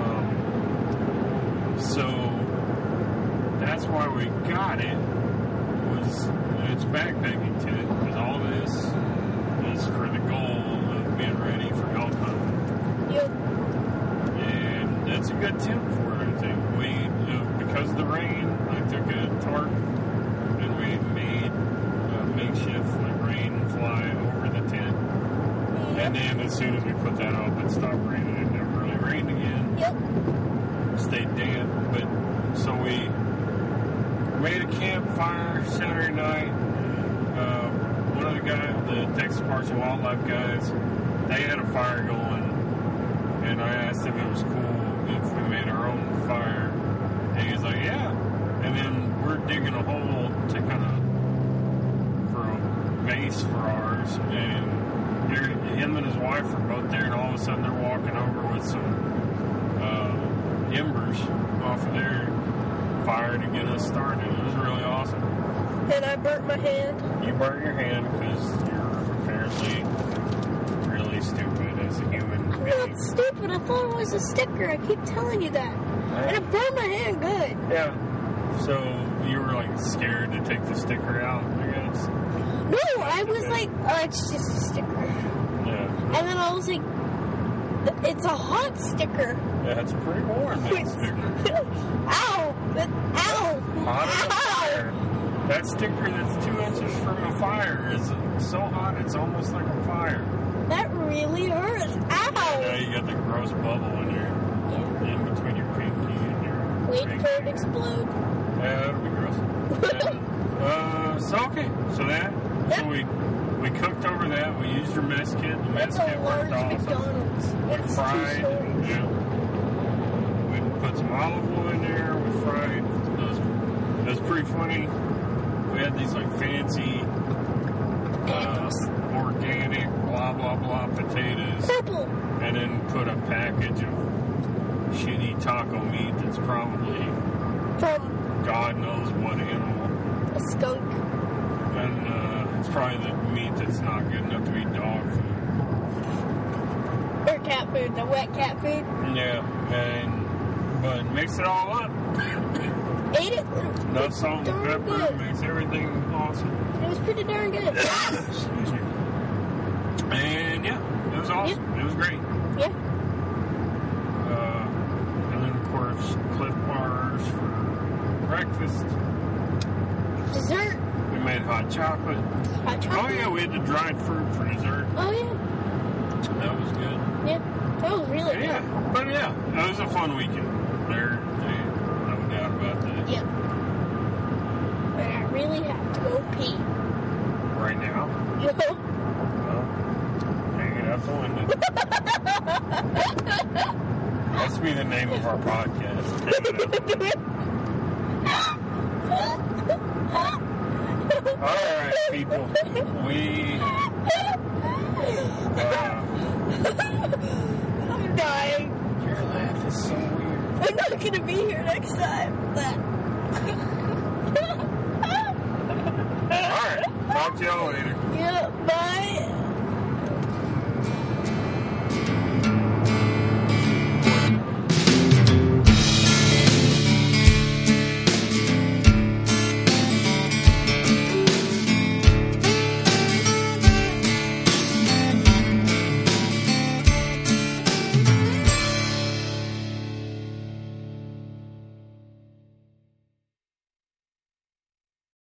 Um, so that's why we got it. Was it's backpacking tent because all this is for the goal of being ready for elk hunting. Yep. And that's a good tip for it, I think. We, uh, because of the rain, I took a tarp and we made a makeshift like rain fly over the tent. And then as soon as we put that up, it stopped raining. It never really rained again. Yep. Stayed damp. But so we made a campfire Saturday night. Uh, one of the guys, the Texas Parks and Wildlife guys, they had a fire going and I asked if it was cool if we made our own fire. And he's like, yeah. And then we're digging a hole to kind of for a base for ours. And here, him and his wife are both there, and all of a sudden they're walking over with some uh, embers off of their fire to get us started. It was really awesome. And I burnt my hand. You burnt your hand because you're apparently really stupid as a human I'm being. not stupid. I thought it was a sticker. I keep telling you that. And it burned my hand good. Yeah. So you were like scared to take the sticker out, I guess. I was like, oh, it's just a sticker. Yeah. And then I was like, it's a hot sticker. Yeah, it's pretty warm, that sticker. Ow! That- Ow! Hot Ow! fire. That sticker that's two inches from a fire is so hot it's almost like a fire. That really hurts. Now Ow! you got the gross bubble in your in between your pinky and your Wait for it to explode. Yeah, that'll be gross. Yeah. uh, so okay, so that so we we cooked over that. We used your mess kit. The mess That's kit worked awesome. McDonald's. We fried. We put some olive oil in there. We fried. It was, it was pretty funny. We had these like fancy uh, organic blah blah blah potatoes, Purple. and then put a package of shitty taco meat that's probably From God knows what animal. a skunk. Probably the meat that's not good enough to be dog food. Or cat food. The wet cat food. Yeah, and but mix it all up. Ate it. No salt and pepper good. makes everything awesome. It was pretty darn good. Excuse me. And yeah, it was awesome. It was great. yeah. Uh, and then of course Clif Bars for breakfast. Dessert. We made hot chocolate. Hot oh, chocolate. Oh yeah, we had the dried fruit for dessert. Oh yeah. That was good. Yeah. Oh, that was really good. Yeah, but yeah, it was a fun weekend. There, no doubt about that. Yeah. But I really have to go pee. Right now, You well, hang it out the window. That's be the name of our podcast. Hang it out the window. All right, people. We. Uh, I'm dying. your laugh is so weird. I'm not gonna be here next time.